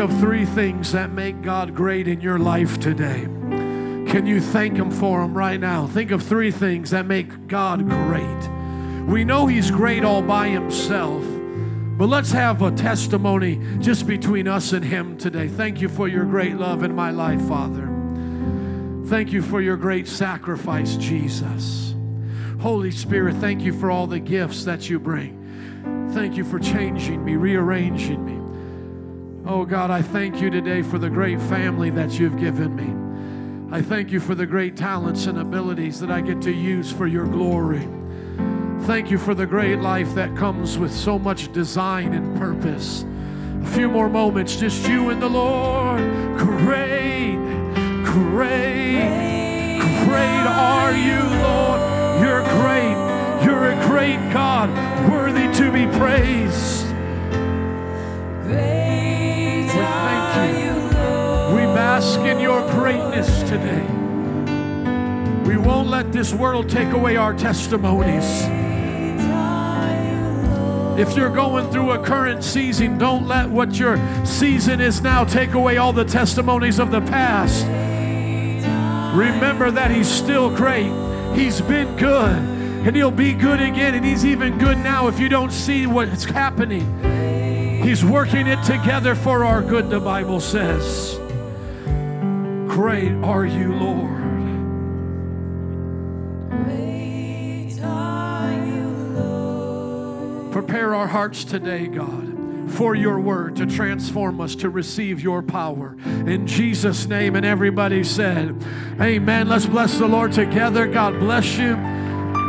of three things that make God great in your life today? Can you thank Him for them right now? Think of three things that make God great. We know He's great all by Himself, but let's have a testimony just between us and Him today. Thank you for your great love in my life, Father. Thank you for your great sacrifice, Jesus. Holy Spirit, thank you for all the gifts that you bring. Thank you for changing me, rearranging me. Oh God, I thank you today for the great family that you've given me. I thank you for the great talents and abilities that I get to use for your glory. Thank you for the great life that comes with so much design and purpose. A few more moments, just you and the Lord. Great, great, great are you, Lord. You're great. You're a great God, worthy to be praised. Bask in your greatness today. We won't let this world take away our testimonies. If you're going through a current season, don't let what your season is now take away all the testimonies of the past. Remember that He's still great, He's been good, and He'll be good again, and He's even good now if you don't see what's happening. He's working it together for our good, the Bible says. Great are you, Lord. Prepare our hearts today, God, for your word to transform us to receive your power. In Jesus' name, and everybody said, Amen. Let's bless the Lord together. God bless you.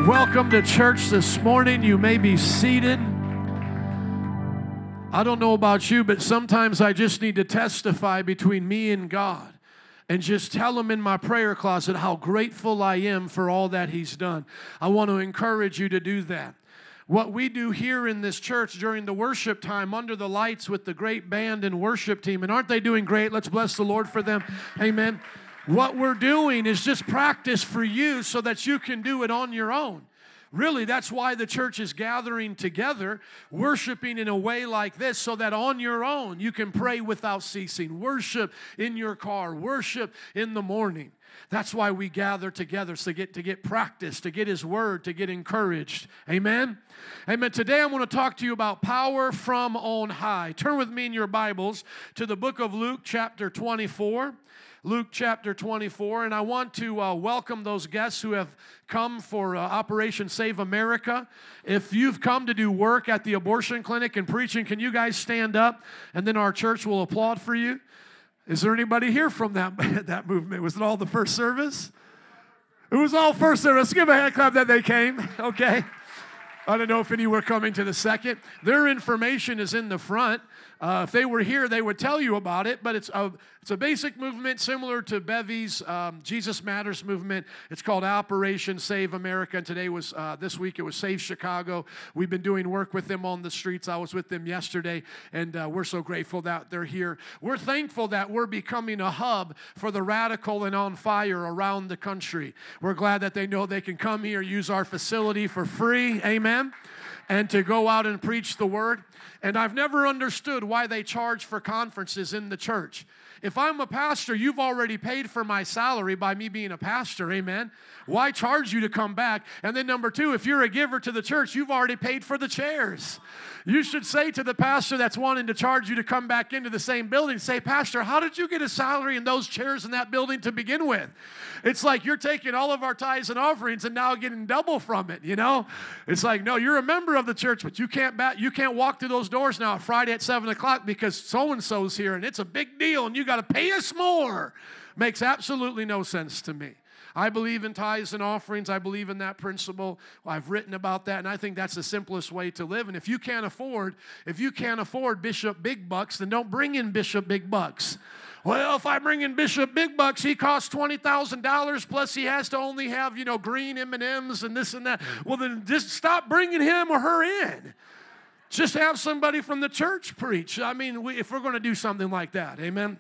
Welcome to church this morning. You may be seated. I don't know about you, but sometimes I just need to testify between me and God and just tell him in my prayer closet how grateful I am for all that he's done. I want to encourage you to do that. What we do here in this church during the worship time under the lights with the great band and worship team, and aren't they doing great? Let's bless the Lord for them. Amen. What we're doing is just practice for you so that you can do it on your own. Really, that's why the church is gathering together, worshiping in a way like this, so that on your own you can pray without ceasing. Worship in your car, worship in the morning. That's why we gather together so to get to get practice, to get His Word, to get encouraged. Amen. Amen. Today I'm going to talk to you about power from on high. Turn with me in your Bibles to the book of Luke, chapter 24. Luke chapter 24, and I want to uh, welcome those guests who have come for uh, Operation Save America. If you've come to do work at the abortion clinic and preaching, can you guys stand up and then our church will applaud for you? Is there anybody here from that, that movement? Was it all the first service? It was all first service. Give a hand clap that they came, okay? I don't know if any were coming to the second. Their information is in the front. Uh, if they were here, they would tell you about it, but it's a, it's a basic movement similar to Bevy's um, Jesus Matters movement. It's called Operation Save America, and today was, uh, this week, it was Save Chicago. We've been doing work with them on the streets. I was with them yesterday, and uh, we're so grateful that they're here. We're thankful that we're becoming a hub for the radical and on fire around the country. We're glad that they know they can come here, use our facility for free. Amen and to go out and preach the word. And I've never understood why they charge for conferences in the church. If I'm a pastor, you've already paid for my salary by me being a pastor, amen. Why charge you to come back? And then, number two, if you're a giver to the church, you've already paid for the chairs. You should say to the pastor that's wanting to charge you to come back into the same building, say, Pastor, how did you get a salary in those chairs in that building to begin with? It's like you're taking all of our tithes and offerings and now getting double from it, you know? It's like, no, you're a member of the church, but you can't back, you can't walk through those doors now Friday at seven o'clock because so-and-so's here and it's a big deal and you got to pay us more. Makes absolutely no sense to me. I believe in tithes and offerings. I believe in that principle. I've written about that, and I think that's the simplest way to live. And if you can't afford, if you can't afford Bishop Big Bucks, then don't bring in Bishop Big Bucks. Well, if I bring in Bishop Big Bucks, he costs twenty thousand dollars. Plus, he has to only have you know green M and M's and this and that. Mm-hmm. Well, then just stop bringing him or her in. Just have somebody from the church preach. I mean, we, if we're going to do something like that, amen.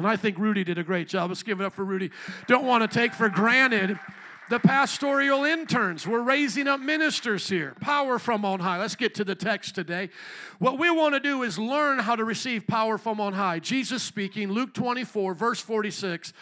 And I think Rudy did a great job. Let's give it up for Rudy. Don't want to take for granted the pastoral interns. We're raising up ministers here. Power from on high. Let's get to the text today. What we want to do is learn how to receive power from on high. Jesus speaking, Luke 24, verse 46.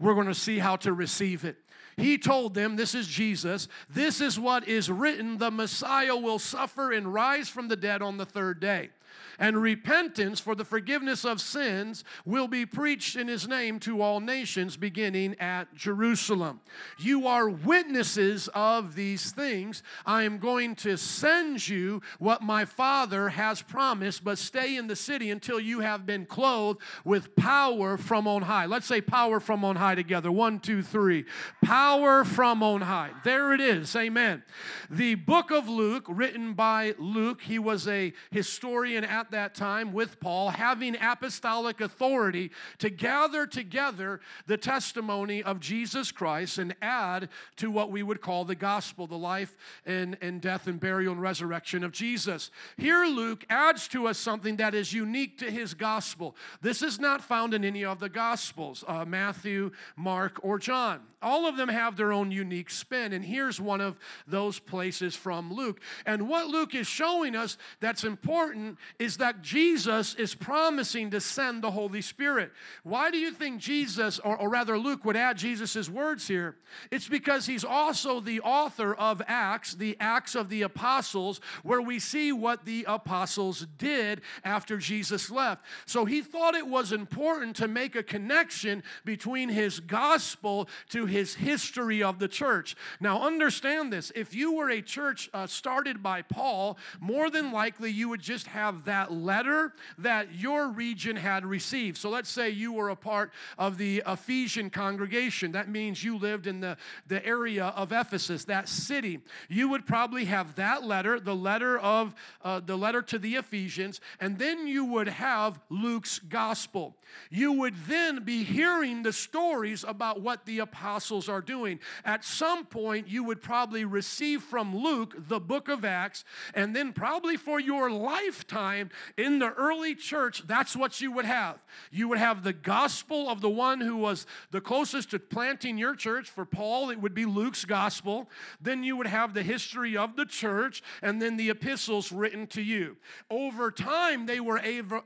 We're going to see how to receive it. He told them, This is Jesus, this is what is written the Messiah will suffer and rise from the dead on the third day and repentance for the forgiveness of sins will be preached in his name to all nations, beginning at Jerusalem. You are witnesses of these things. I am going to send you what my Father has promised, but stay in the city until you have been clothed with power from on high. Let's say power from on high together. One, two, three. Power from on high. There it is. Amen. The book of Luke, written by Luke, he was a historian at at that time with Paul, having apostolic authority to gather together the testimony of Jesus Christ and add to what we would call the gospel, the life and, and death and burial and resurrection of Jesus. Here, Luke adds to us something that is unique to his gospel. This is not found in any of the gospels uh, Matthew, Mark, or John. All of them have their own unique spin, and here's one of those places from Luke. And what Luke is showing us that's important is is that Jesus is promising to send the Holy Spirit. Why do you think Jesus, or, or rather Luke, would add Jesus' words here? It's because he's also the author of Acts, the Acts of the Apostles, where we see what the apostles did after Jesus left. So he thought it was important to make a connection between his gospel to his history of the church. Now, understand this if you were a church uh, started by Paul, more than likely you would just have that that letter that your region had received. So let's say you were a part of the Ephesian congregation. That means you lived in the, the area of Ephesus, that city. You would probably have that letter, the letter of uh, the letter to the Ephesians, and then you would have Luke's gospel. You would then be hearing the stories about what the apostles are doing. At some point, you would probably receive from Luke the book of Acts, and then probably for your lifetime, in the early church, that's what you would have. You would have the gospel of the one who was the closest to planting your church. For Paul, it would be Luke's gospel. Then you would have the history of the church, and then the epistles written to you. Over time, they were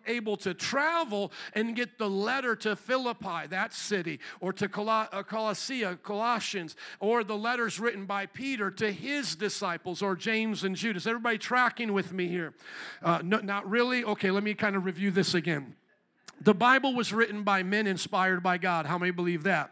able to travel and get the letter to Philippi, that city, or to uh, Colossia, Colossians, or the letters written by Peter to his disciples, or James and Judas. Everybody tracking with me here? Uh, no, not really really? Okay, let me kind of review this again. The Bible was written by men inspired by God. How many believe that?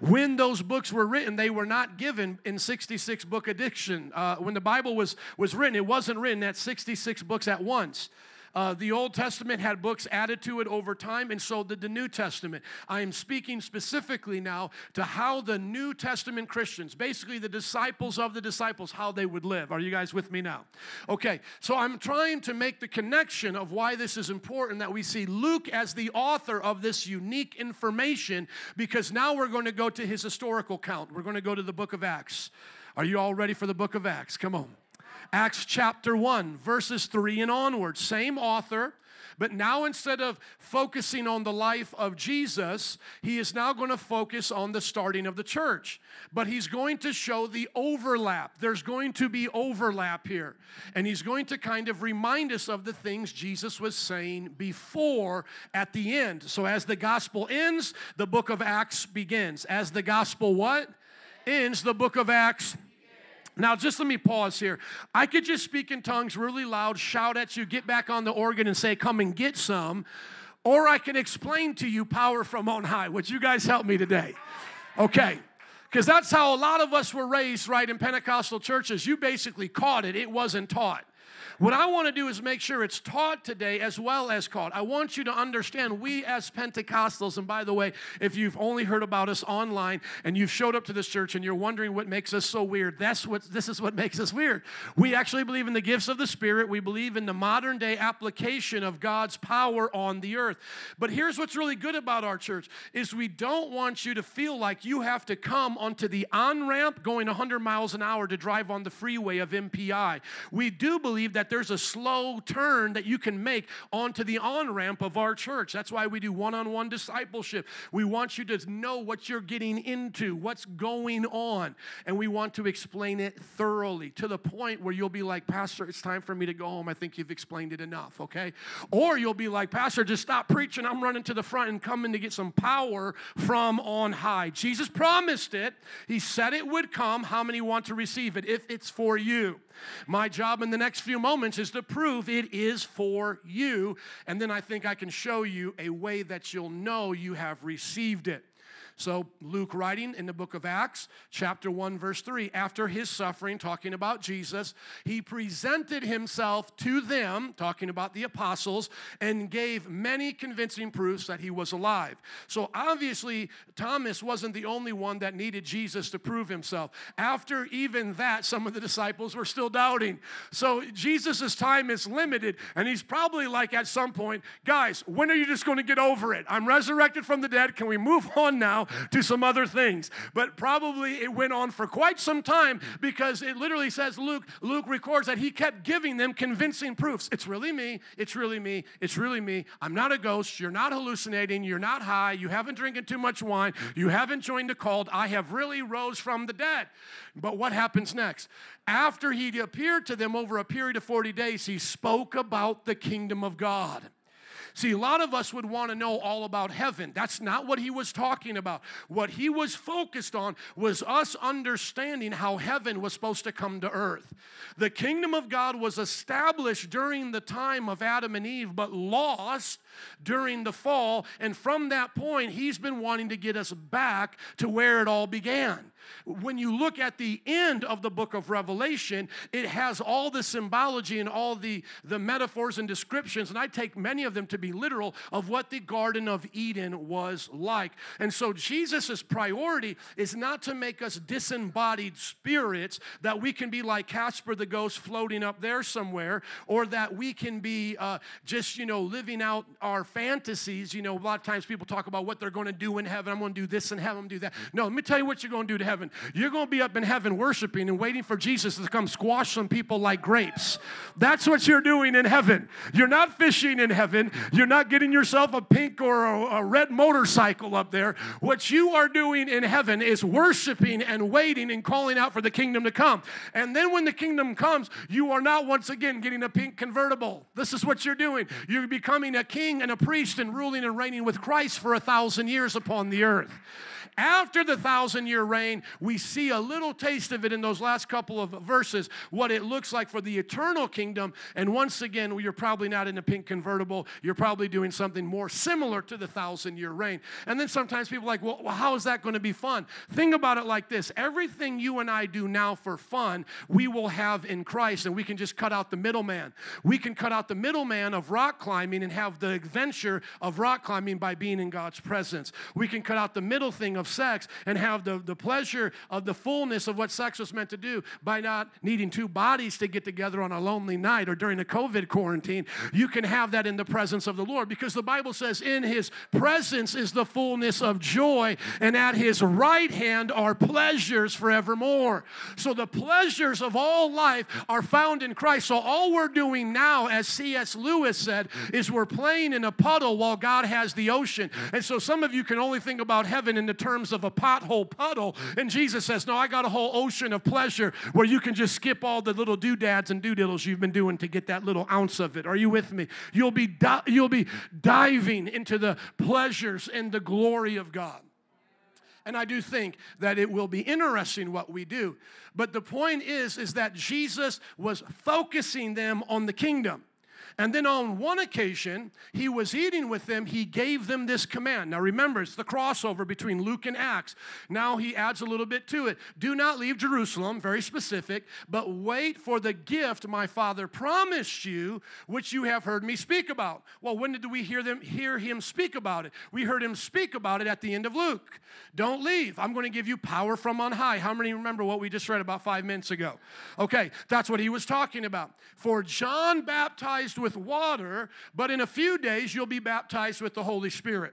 When those books were written, they were not given in 66 book addiction. Uh, when the Bible was, was written, it wasn't written at 66 books at once. Uh, the Old Testament had books added to it over time, and so did the New Testament. I am speaking specifically now to how the New Testament Christians, basically the disciples of the disciples, how they would live. Are you guys with me now? Okay, so I'm trying to make the connection of why this is important that we see Luke as the author of this unique information because now we're going to go to his historical count. We're going to go to the book of Acts. Are you all ready for the book of Acts? Come on. Acts chapter 1, verses 3 and onward. Same author, but now instead of focusing on the life of Jesus, he is now going to focus on the starting of the church. But he's going to show the overlap. There's going to be overlap here. And he's going to kind of remind us of the things Jesus was saying before at the end. So as the gospel ends, the book of Acts begins. As the gospel what? Ends, the book of Acts now, just let me pause here. I could just speak in tongues really loud, shout at you, get back on the organ and say, Come and get some. Or I can explain to you power from on high. Would you guys help me today? Okay. Because that's how a lot of us were raised, right, in Pentecostal churches. You basically caught it, it wasn't taught. What I want to do is make sure it's taught today as well as caught. I want you to understand we as Pentecostals, and by the way, if you've only heard about us online and you've showed up to this church and you're wondering what makes us so weird, that's what this is what makes us weird. We actually believe in the gifts of the Spirit. We believe in the modern day application of God's power on the earth. But here's what's really good about our church is we don't want you to feel like you have to come onto the on-ramp going 100 miles an hour to drive on the freeway of MPI. We do believe believe that there's a slow turn that you can make onto the on ramp of our church. That's why we do one on one discipleship. We want you to know what you're getting into, what's going on, and we want to explain it thoroughly to the point where you'll be like, Pastor, it's time for me to go home. I think you've explained it enough, okay? Or you'll be like, Pastor, just stop preaching. I'm running to the front and coming to get some power from on high. Jesus promised it, He said it would come. How many want to receive it if it's for you? My job in the next few moments is to prove it is for you. And then I think I can show you a way that you'll know you have received it. So, Luke writing in the book of Acts, chapter 1, verse 3, after his suffering, talking about Jesus, he presented himself to them, talking about the apostles, and gave many convincing proofs that he was alive. So, obviously, Thomas wasn't the only one that needed Jesus to prove himself. After even that, some of the disciples were still doubting. So, Jesus' time is limited, and he's probably like at some point, guys, when are you just going to get over it? I'm resurrected from the dead. Can we move on now? To some other things. But probably it went on for quite some time because it literally says Luke, Luke records that he kept giving them convincing proofs. It's really me. It's really me. It's really me. I'm not a ghost. You're not hallucinating. You're not high. You haven't drinking too much wine. You haven't joined a cult. I have really rose from the dead. But what happens next? After he appeared to them over a period of 40 days, he spoke about the kingdom of God. See, a lot of us would want to know all about heaven. That's not what he was talking about. What he was focused on was us understanding how heaven was supposed to come to earth. The kingdom of God was established during the time of Adam and Eve, but lost during the fall. And from that point, he's been wanting to get us back to where it all began. When you look at the end of the book of Revelation, it has all the symbology and all the, the metaphors and descriptions, and I take many of them to be literal, of what the Garden of Eden was like. And so Jesus' priority is not to make us disembodied spirits that we can be like Casper the ghost floating up there somewhere, or that we can be uh, just, you know, living out our fantasies. You know, a lot of times people talk about what they're going to do in heaven. I'm going to do this in heaven, I'm do that. No, let me tell you what you're going to do to heaven heaven. You're going to be up in heaven worshiping and waiting for Jesus to come squash some people like grapes. That's what you're doing in heaven. You're not fishing in heaven. You're not getting yourself a pink or a, a red motorcycle up there. What you are doing in heaven is worshiping and waiting and calling out for the kingdom to come. And then when the kingdom comes, you are not once again getting a pink convertible. This is what you're doing. You're becoming a king and a priest and ruling and reigning with Christ for a thousand years upon the earth. After the thousand year reign, we see a little taste of it in those last couple of verses, what it looks like for the eternal kingdom. And once again, you're probably not in a pink convertible. You're probably doing something more similar to the thousand year reign. And then sometimes people are like, well, how is that going to be fun? Think about it like this everything you and I do now for fun, we will have in Christ, and we can just cut out the middleman. We can cut out the middleman of rock climbing and have the adventure of rock climbing by being in God's presence. We can cut out the middle thing of of sex and have the, the pleasure of the fullness of what sex was meant to do by not needing two bodies to get together on a lonely night or during a COVID quarantine. You can have that in the presence of the Lord because the Bible says, in his presence is the fullness of joy, and at his right hand are pleasures forevermore. So the pleasures of all life are found in Christ. So all we're doing now, as C.S. Lewis said, is we're playing in a puddle while God has the ocean. And so some of you can only think about heaven in the terms terms of a pothole puddle. And Jesus says, No, I got a whole ocean of pleasure where you can just skip all the little doodads and doodiddles you've been doing to get that little ounce of it. Are you with me? You'll be, di- you'll be diving into the pleasures and the glory of God. And I do think that it will be interesting what we do. But the point is, is that Jesus was focusing them on the kingdom. And then on one occasion, he was eating with them, he gave them this command. Now remember, it's the crossover between Luke and Acts. Now he adds a little bit to it. Do not leave Jerusalem, very specific, but wait for the gift my father promised you, which you have heard me speak about. Well, when did we hear them hear him speak about it? We heard him speak about it at the end of Luke. Don't leave. I'm going to give you power from on high. How many remember what we just read about five minutes ago? Okay, that's what he was talking about. For John baptized with with water, but in a few days you'll be baptized with the Holy Spirit.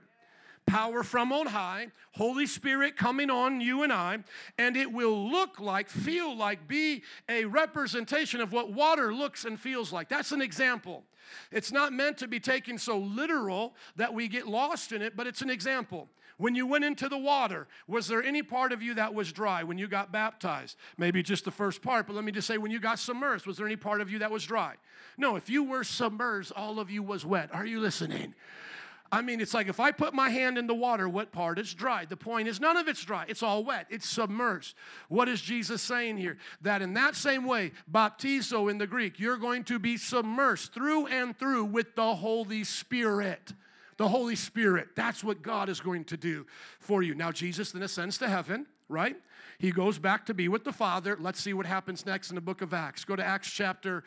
Power from on high, Holy Spirit coming on you and I, and it will look like, feel like, be a representation of what water looks and feels like. That's an example. It's not meant to be taken so literal that we get lost in it, but it's an example. When you went into the water, was there any part of you that was dry when you got baptized? Maybe just the first part, but let me just say when you got submerged, was there any part of you that was dry? No, if you were submerged, all of you was wet. Are you listening? I mean, it's like if I put my hand in the water, what part is dry? The point is, none of it's dry. It's all wet. It's submerged. What is Jesus saying here? That in that same way, baptizo in the Greek, you're going to be submerged through and through with the Holy Spirit the Holy Spirit. That's what God is going to do for you. Now, Jesus then ascends to heaven, right? He goes back to be with the Father. Let's see what happens next in the book of Acts. Go to Acts chapter,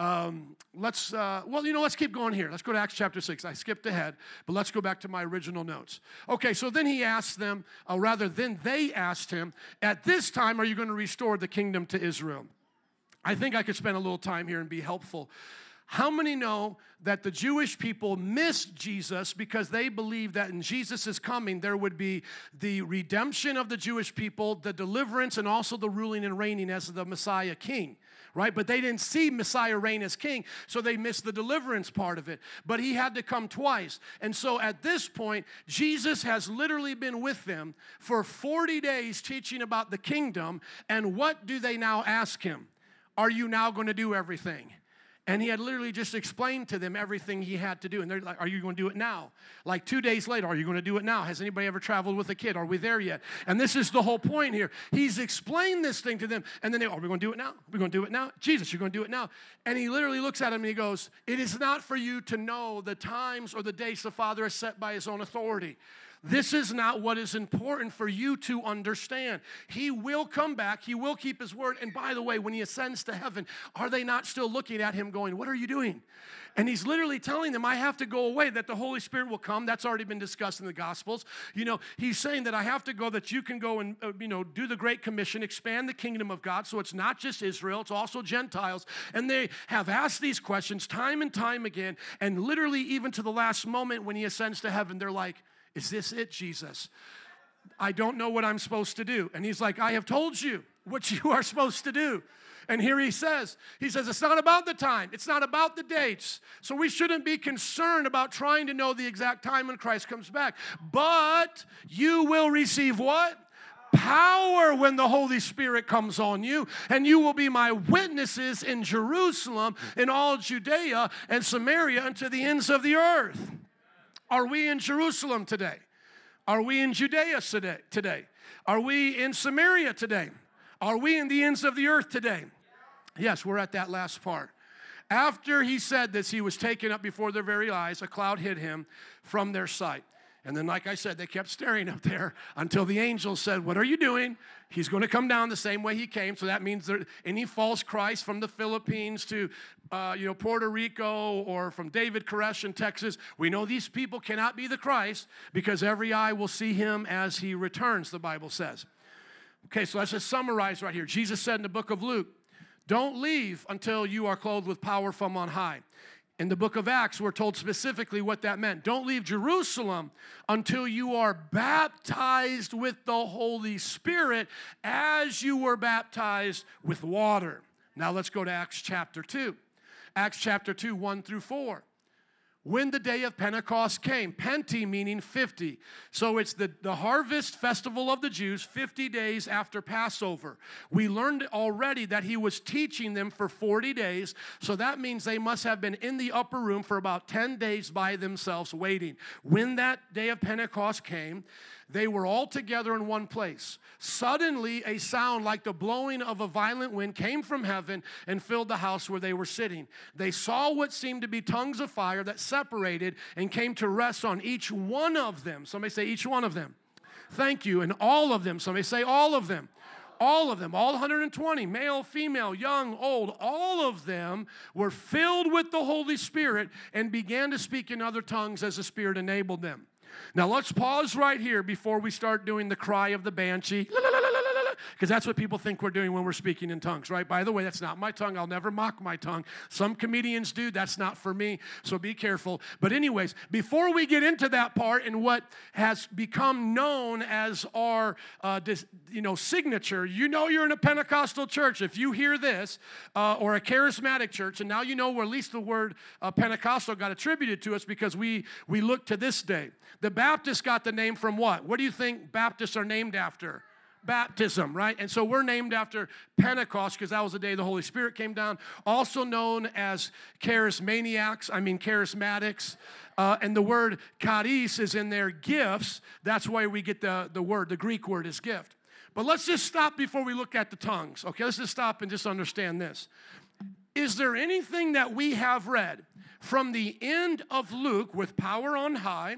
um, let's, uh, well, you know, let's keep going here. Let's go to Acts chapter 6. I skipped ahead, but let's go back to my original notes. Okay, so then he asked them, or rather, then they asked him, At this time, are you going to restore the kingdom to Israel? I think I could spend a little time here and be helpful. How many know that the Jewish people missed Jesus because they believed that in Jesus' coming there would be the redemption of the Jewish people, the deliverance, and also the ruling and reigning as the Messiah king? Right? But they didn't see Messiah reign as king, so they missed the deliverance part of it. But he had to come twice. And so at this point, Jesus has literally been with them for 40 days teaching about the kingdom. And what do they now ask him? Are you now going to do everything? And he had literally just explained to them everything he had to do. And they're like, Are you going to do it now? Like two days later, Are you going to do it now? Has anybody ever traveled with a kid? Are we there yet? And this is the whole point here. He's explained this thing to them. And then they, Are we going to do it now? Are we going to do it now? Jesus, you're going to do it now. And he literally looks at him and he goes, It is not for you to know the times or the dates the Father has set by his own authority. This is not what is important for you to understand. He will come back, He will keep His word. And by the way, when He ascends to heaven, are they not still looking at Him going, What are you doing? And He's literally telling them, I have to go away, that the Holy Spirit will come. That's already been discussed in the Gospels. You know, He's saying that I have to go, that you can go and, uh, you know, do the Great Commission, expand the kingdom of God. So it's not just Israel, it's also Gentiles. And they have asked these questions time and time again. And literally, even to the last moment when He ascends to heaven, they're like, is this it, Jesus? I don't know what I'm supposed to do. And he's like, I have told you what you are supposed to do. And here he says, he says, it's not about the time, it's not about the dates. So we shouldn't be concerned about trying to know the exact time when Christ comes back. But you will receive what? Power when the Holy Spirit comes on you, and you will be my witnesses in Jerusalem, in all Judea and Samaria, unto the ends of the earth. Are we in Jerusalem today? Are we in Judea today? Are we in Samaria today? Are we in the ends of the earth today? Yes, we're at that last part. After he said this, he was taken up before their very eyes. A cloud hid him from their sight. And then, like I said, they kept staring up there until the angel said, What are you doing? He's going to come down the same way he came. So that means there, any false Christ from the Philippines to uh, you know, Puerto Rico or from David Koresh in Texas, we know these people cannot be the Christ because every eye will see him as he returns, the Bible says. Okay, so let's just summarize right here. Jesus said in the book of Luke, Don't leave until you are clothed with power from on high. In the book of Acts, we're told specifically what that meant. Don't leave Jerusalem until you are baptized with the Holy Spirit as you were baptized with water. Now let's go to Acts chapter 2. Acts chapter 2, 1 through 4 when the day of Pentecost came. Penti meaning 50. So it's the, the harvest festival of the Jews, 50 days after Passover. We learned already that he was teaching them for 40 days. So that means they must have been in the upper room for about 10 days by themselves waiting. When that day of Pentecost came, they were all together in one place. Suddenly, a sound like the blowing of a violent wind came from heaven and filled the house where they were sitting. They saw what seemed to be tongues of fire that separated and came to rest on each one of them. Somebody say, each one of them. Thank you. And all of them. Somebody say, all of them all of them, all 120, male, female, young, old, all of them were filled with the Holy Spirit and began to speak in other tongues as the Spirit enabled them. Now let's pause right here before we start doing the cry of the banshee. Because that's what people think we're doing when we're speaking in tongues, right? By the way, that's not my tongue. I'll never mock my tongue. Some comedians do. That's not for me, so be careful. But, anyways, before we get into that part and what has become known as our, uh, dis, you know, signature, you know you're in a Pentecostal church if you hear this, uh, or a charismatic church, and now you know where at least the word uh, Pentecostal got attributed to us because we we look to this day. The Baptists got the name from what? What do you think Baptists are named after? Baptism, right? And so we're named after Pentecost because that was the day the Holy Spirit came down, also known as charismaniacs, I mean charismatics. Uh, and the word charis is in their gifts. That's why we get the, the word, the Greek word is gift. But let's just stop before we look at the tongues. Okay, let's just stop and just understand this. Is there anything that we have read from the end of Luke with power on high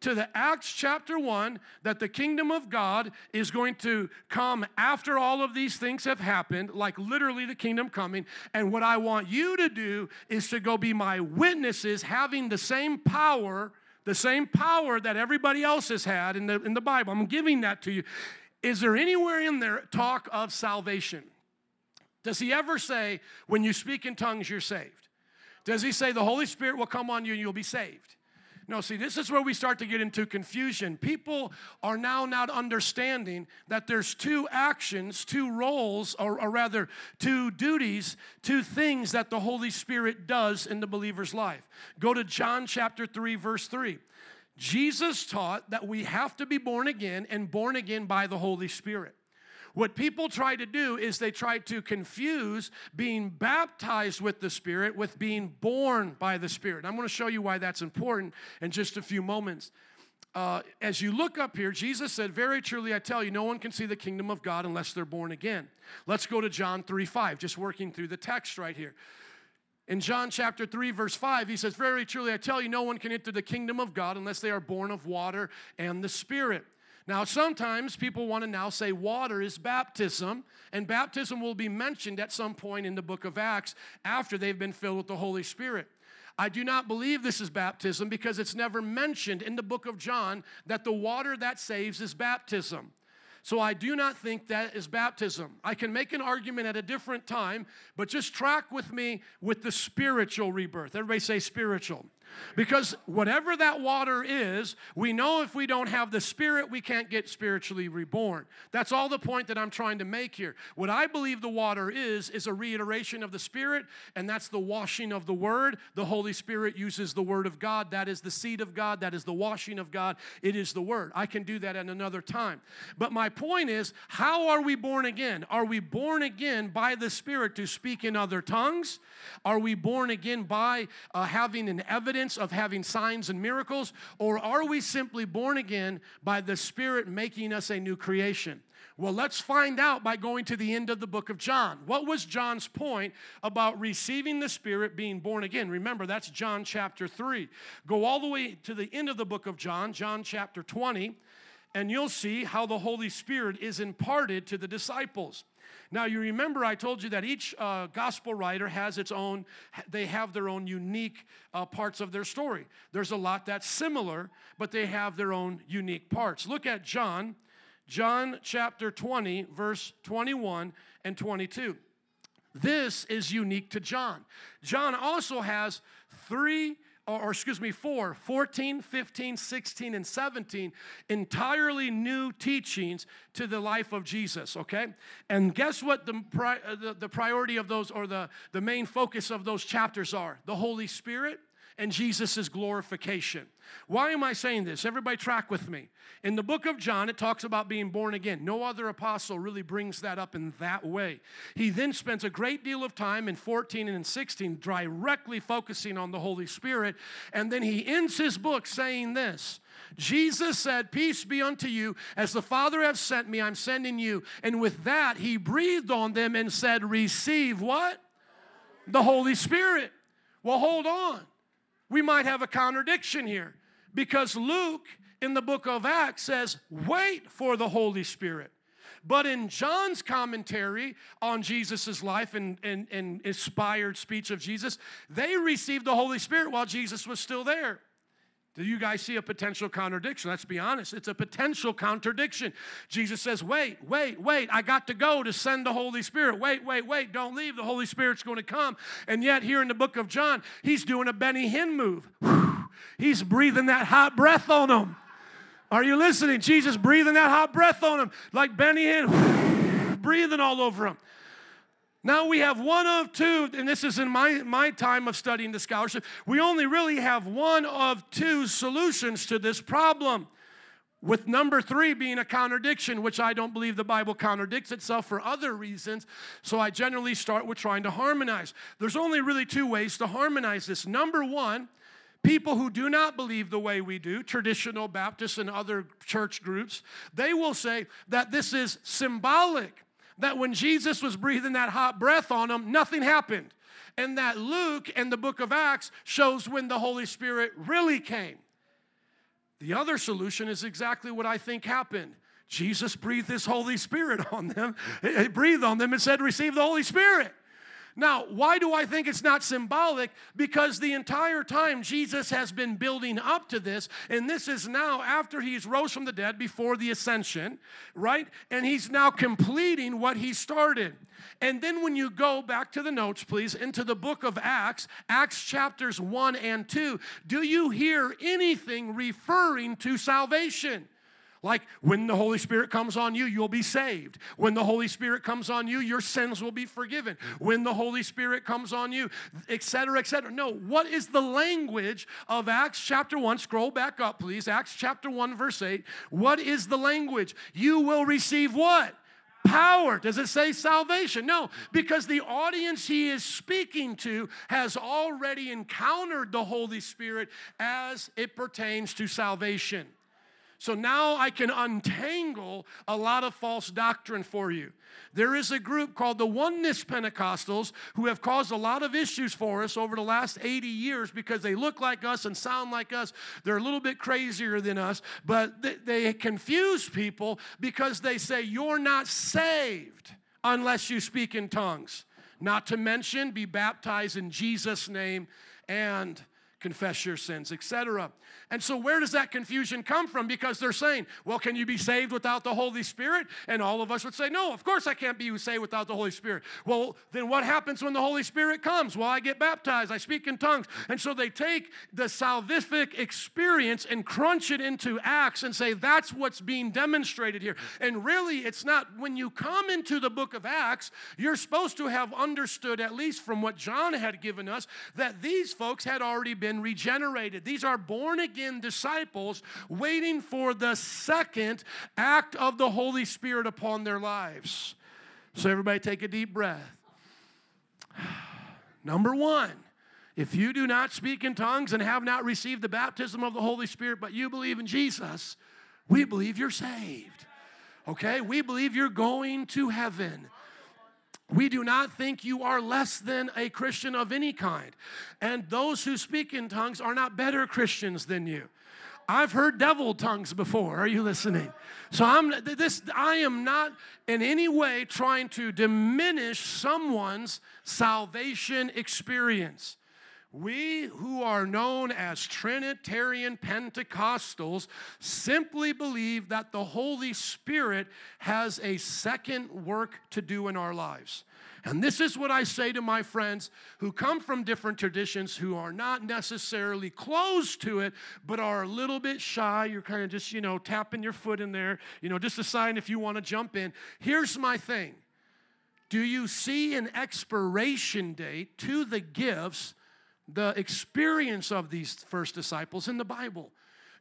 to the Acts chapter 1 that the kingdom of God is going to come after all of these things have happened, like literally the kingdom coming. And what I want you to do is to go be my witnesses, having the same power, the same power that everybody else has had in the, in the Bible. I'm giving that to you. Is there anywhere in there talk of salvation? Does he ever say, when you speak in tongues, you're saved? Does he say the Holy Spirit will come on you and you'll be saved? No, see, this is where we start to get into confusion. People are now not understanding that there's two actions, two roles, or, or, rather, two duties, two things that the Holy Spirit does in the believer's life. Go to John chapter 3, verse 3. Jesus taught that we have to be born again and born again by the Holy Spirit. What people try to do is they try to confuse being baptized with the Spirit with being born by the Spirit. I'm going to show you why that's important in just a few moments. Uh, as you look up here, Jesus said, Very truly, I tell you, no one can see the kingdom of God unless they're born again. Let's go to John 3 5, just working through the text right here. In John chapter 3, verse 5, he says, Very truly, I tell you, no one can enter the kingdom of God unless they are born of water and the Spirit. Now, sometimes people want to now say water is baptism, and baptism will be mentioned at some point in the book of Acts after they've been filled with the Holy Spirit. I do not believe this is baptism because it's never mentioned in the book of John that the water that saves is baptism. So I do not think that is baptism. I can make an argument at a different time, but just track with me with the spiritual rebirth. Everybody say spiritual. Because whatever that water is, we know if we don't have the Spirit, we can't get spiritually reborn. That's all the point that I'm trying to make here. What I believe the water is, is a reiteration of the Spirit, and that's the washing of the Word. The Holy Spirit uses the Word of God. That is the seed of God. That is the washing of God. It is the Word. I can do that at another time. But my point is, how are we born again? Are we born again by the Spirit to speak in other tongues? Are we born again by uh, having an evidence? Evidence of having signs and miracles, or are we simply born again by the Spirit making us a new creation? Well, let's find out by going to the end of the book of John. What was John's point about receiving the Spirit, being born again? Remember, that's John chapter 3. Go all the way to the end of the book of John, John chapter 20, and you'll see how the Holy Spirit is imparted to the disciples. Now, you remember I told you that each uh, gospel writer has its own, they have their own unique uh, parts of their story. There's a lot that's similar, but they have their own unique parts. Look at John, John chapter 20, verse 21 and 22. This is unique to John. John also has three or, excuse me, 4, 14, 15, 16, and 17, entirely new teachings to the life of Jesus, okay? And guess what the, pri- uh, the, the priority of those, or the, the main focus of those chapters are? The Holy Spirit and Jesus' glorification. Why am I saying this? Everybody track with me. In the book of John, it talks about being born again. No other apostle really brings that up in that way. He then spends a great deal of time in 14 and in 16 directly focusing on the Holy Spirit. And then he ends his book saying this Jesus said, Peace be unto you. As the Father has sent me, I'm sending you. And with that, he breathed on them and said, Receive what? The Holy Spirit. Well, hold on we might have a contradiction here because Luke in the book of Acts says, wait for the Holy Spirit. But in John's commentary on Jesus' life and, and, and inspired speech of Jesus, they received the Holy Spirit while Jesus was still there. Do you guys see a potential contradiction? Let's be honest. It's a potential contradiction. Jesus says, Wait, wait, wait. I got to go to send the Holy Spirit. Wait, wait, wait. Don't leave. The Holy Spirit's going to come. And yet, here in the book of John, he's doing a Benny Hinn move. He's breathing that hot breath on them. Are you listening? Jesus breathing that hot breath on them, like Benny Hinn, breathing all over him. Now we have one of two, and this is in my, my time of studying the scholarship. We only really have one of two solutions to this problem. With number three being a contradiction, which I don't believe the Bible contradicts itself for other reasons. So I generally start with trying to harmonize. There's only really two ways to harmonize this. Number one, people who do not believe the way we do, traditional Baptists and other church groups, they will say that this is symbolic that when Jesus was breathing that hot breath on them, nothing happened. And that Luke and the book of Acts shows when the Holy Spirit really came. The other solution is exactly what I think happened. Jesus breathed his Holy Spirit on them. He breathed on them and said, Receive the Holy Spirit. Now, why do I think it's not symbolic? Because the entire time Jesus has been building up to this, and this is now after he's rose from the dead before the ascension, right? And he's now completing what he started. And then when you go back to the notes, please, into the book of Acts, Acts chapters 1 and 2, do you hear anything referring to salvation? Like when the Holy Spirit comes on you, you'll be saved. When the Holy Spirit comes on you, your sins will be forgiven. When the Holy Spirit comes on you, etc., etc. No, what is the language of Acts chapter 1? Scroll back up, please. Acts chapter 1, verse 8. What is the language? You will receive what? Power. Does it say salvation? No, because the audience he is speaking to has already encountered the Holy Spirit as it pertains to salvation. So now I can untangle a lot of false doctrine for you. There is a group called the Oneness Pentecostals who have caused a lot of issues for us over the last 80 years because they look like us and sound like us. They're a little bit crazier than us, but they, confuse people because they say, You're not saved unless you speak in tongues. Not to mention, be baptized in Jesus' name and confess your sins, etc. And so, where does that confusion come from? Because they're saying, well, can you be saved without the Holy Spirit? And all of us would say, no, of course I can't be saved without the Holy Spirit. Well, then what happens when the Holy Spirit comes? Well, I get baptized, I speak in tongues. And so they take the salvific experience and crunch it into Acts and say, that's what's being demonstrated here. And really, it's not. When you come into the book of Acts, you're supposed to have understood, at least from what John had given us, that these folks had already been regenerated. These are born again again disciples waiting for the second act of the Holy Spirit upon their lives. So, everybody take a deep breath. Number one, if you do not speak in tongues and have not received the baptism of the Holy Spirit, but you believe in Jesus, we believe you're saved. Okay? We believe you're going to heaven. We do not think you are less than a Christian of any kind. And those who speak in tongues are not better Christians than you. I've heard devil tongues before. Are you listening? So I'm this I am not in any way trying to diminish someone's salvation experience. We who are known as Trinitarian Pentecostals simply believe that the Holy Spirit has a second work to do in our lives. And this is what I say to my friends who come from different traditions who are not necessarily close to it, but are a little bit shy. You're kind of just, you know, tapping your foot in there, you know, just a sign if you want to jump in. Here's my thing Do you see an expiration date to the gifts the experience of these first disciples in the Bible?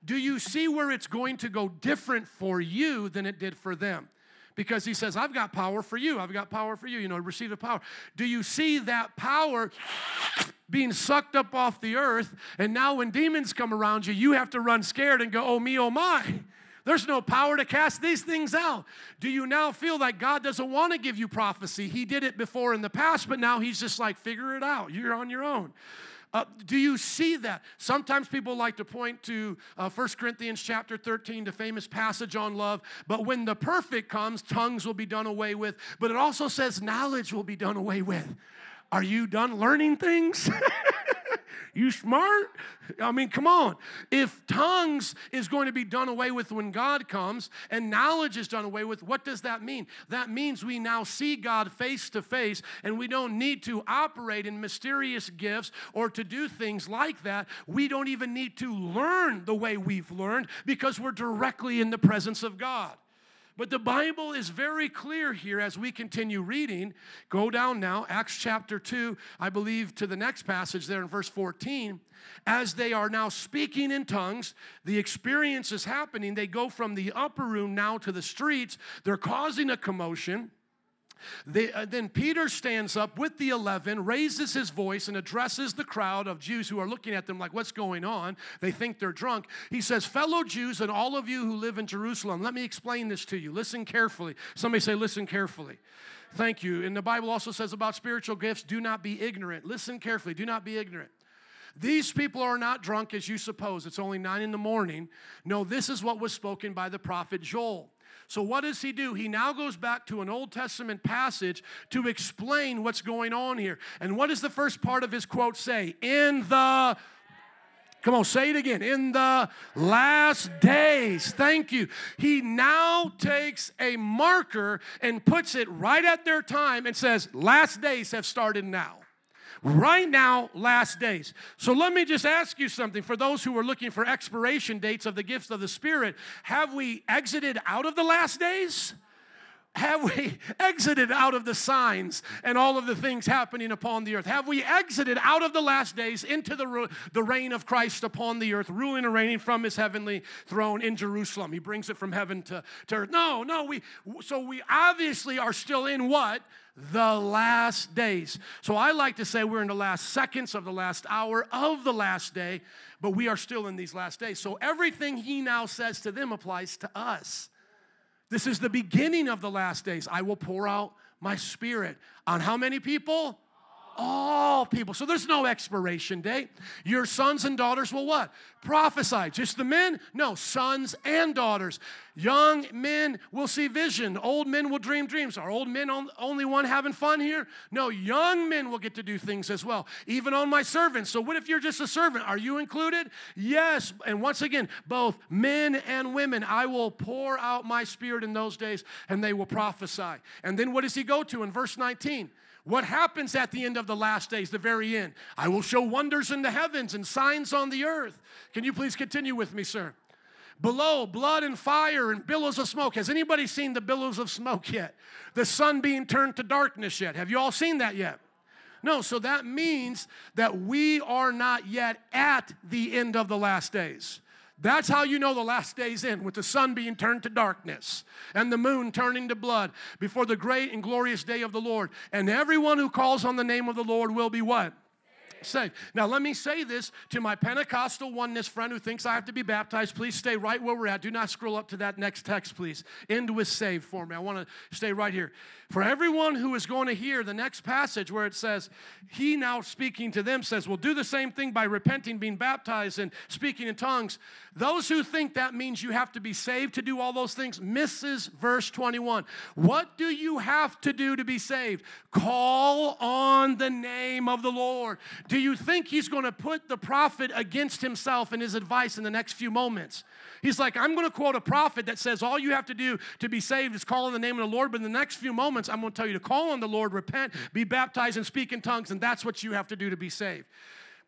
Do you see where it's going to go different for you than it did for them? Because he says, I've got power for you. I've got power for you. You know, receive the power. Do you see that power being sucked up off the earth? And now when demons come around you, you have to run scared and go, oh me, oh my. There's no power to cast these things out. Do you now feel like God doesn't want to give you prophecy? He did it before in the past, but now He's just like, figure it out. You're on your own. Uh, do you see that? Sometimes people like to point to uh, 1 Corinthians chapter 13, the famous passage on love. But when the perfect comes, tongues will be done away with. But it also says knowledge will be done away with. Are you done learning things? You smart? I mean, come on. If tongues is going to be done away with when God comes and knowledge is done away with, what does that mean? That means we now see God face to face and we don't need to operate in mysterious gifts or to do things like that. We don't even need to learn the way we've learned because we're directly in the presence of God. But the Bible is very clear here as we continue reading. Go down now, Acts chapter 2, I believe, to the next passage there in verse 14. As they are now speaking in tongues, the experience is happening. They go from the upper room now to the streets. They're causing a commotion. They, uh, then Peter stands up with the eleven, raises his voice, and addresses the crowd of Jews who are looking at them like, What's going on? They think they're drunk. He says, Fellow Jews and all of you who live in Jerusalem, let me explain this to you. Listen carefully. Somebody say, Listen carefully. Thank you. And the Bible also says about spiritual gifts do not be ignorant. Listen carefully. Do not be ignorant. These people are not drunk as you suppose. It's only nine in the morning. No, this is what was spoken by the prophet Joel. So, what does he do? He now goes back to an Old Testament passage to explain what's going on here. And what does the first part of his quote say? In the Come on, say it again. In the last days. Thank you. He now takes a marker and puts it right at their time and says, Last days have started now right now, last days. So let me just ask you something. For those who are looking for expiration dates of the gifts of the Spirit, have we exited out of the last days? Have we exited out of the signs and all of the things happening upon the earth? Have we exited out of the last days into the, the reign of Christ upon the earth, ruling and reigning from his heavenly throne in Jerusalem? He brings it from heaven to, to earth. No, no, we so we obviously are still in what? The last days. So I like to say we're in the last seconds of the last hour of the last day, but we are still in these last days. So everything he now says to them applies to us. This is the beginning of the last days. I will pour out my spirit on how many people? All people. So there's no expiration date. Your sons and daughters will what? Prophesy. Just the men? No, sons and daughters. Young men will see vision. Old men will dream dreams. Are old men only one having fun here? No, young men will get to do things as well, even on my servants. So, what if you're just a servant? Are you included? Yes. And once again, both men and women, I will pour out my spirit in those days and they will prophesy. And then what does he go to in verse 19? What happens at the end of the last days, the very end? I will show wonders in the heavens and signs on the earth. Can you please continue with me, sir? Below, blood and fire and billows of smoke. Has anybody seen the billows of smoke yet? The sun being turned to darkness yet? Have you all seen that yet? No, so that means that we are not yet at the end of the last days. That's how you know the last day's in, with the sun being turned to darkness and the moon turning to blood before the great and glorious day of the Lord. And everyone who calls on the name of the Lord will be what? Saved. Now, let me say this to my Pentecostal oneness friend who thinks I have to be baptized. Please stay right where we're at. Do not scroll up to that next text, please. End with saved for me. I want to stay right here. For everyone who is going to hear the next passage where it says, He now speaking to them says, Well, do the same thing by repenting, being baptized, and speaking in tongues. Those who think that means you have to be saved to do all those things misses verse 21. What do you have to do to be saved? Call on the name of the Lord. Do you think he's going to put the prophet against himself in his advice in the next few moments? He's like, I'm going to quote a prophet that says all you have to do to be saved is call on the name of the Lord. But in the next few moments, I'm going to tell you to call on the Lord, repent, be baptized, and speak in tongues, and that's what you have to do to be saved.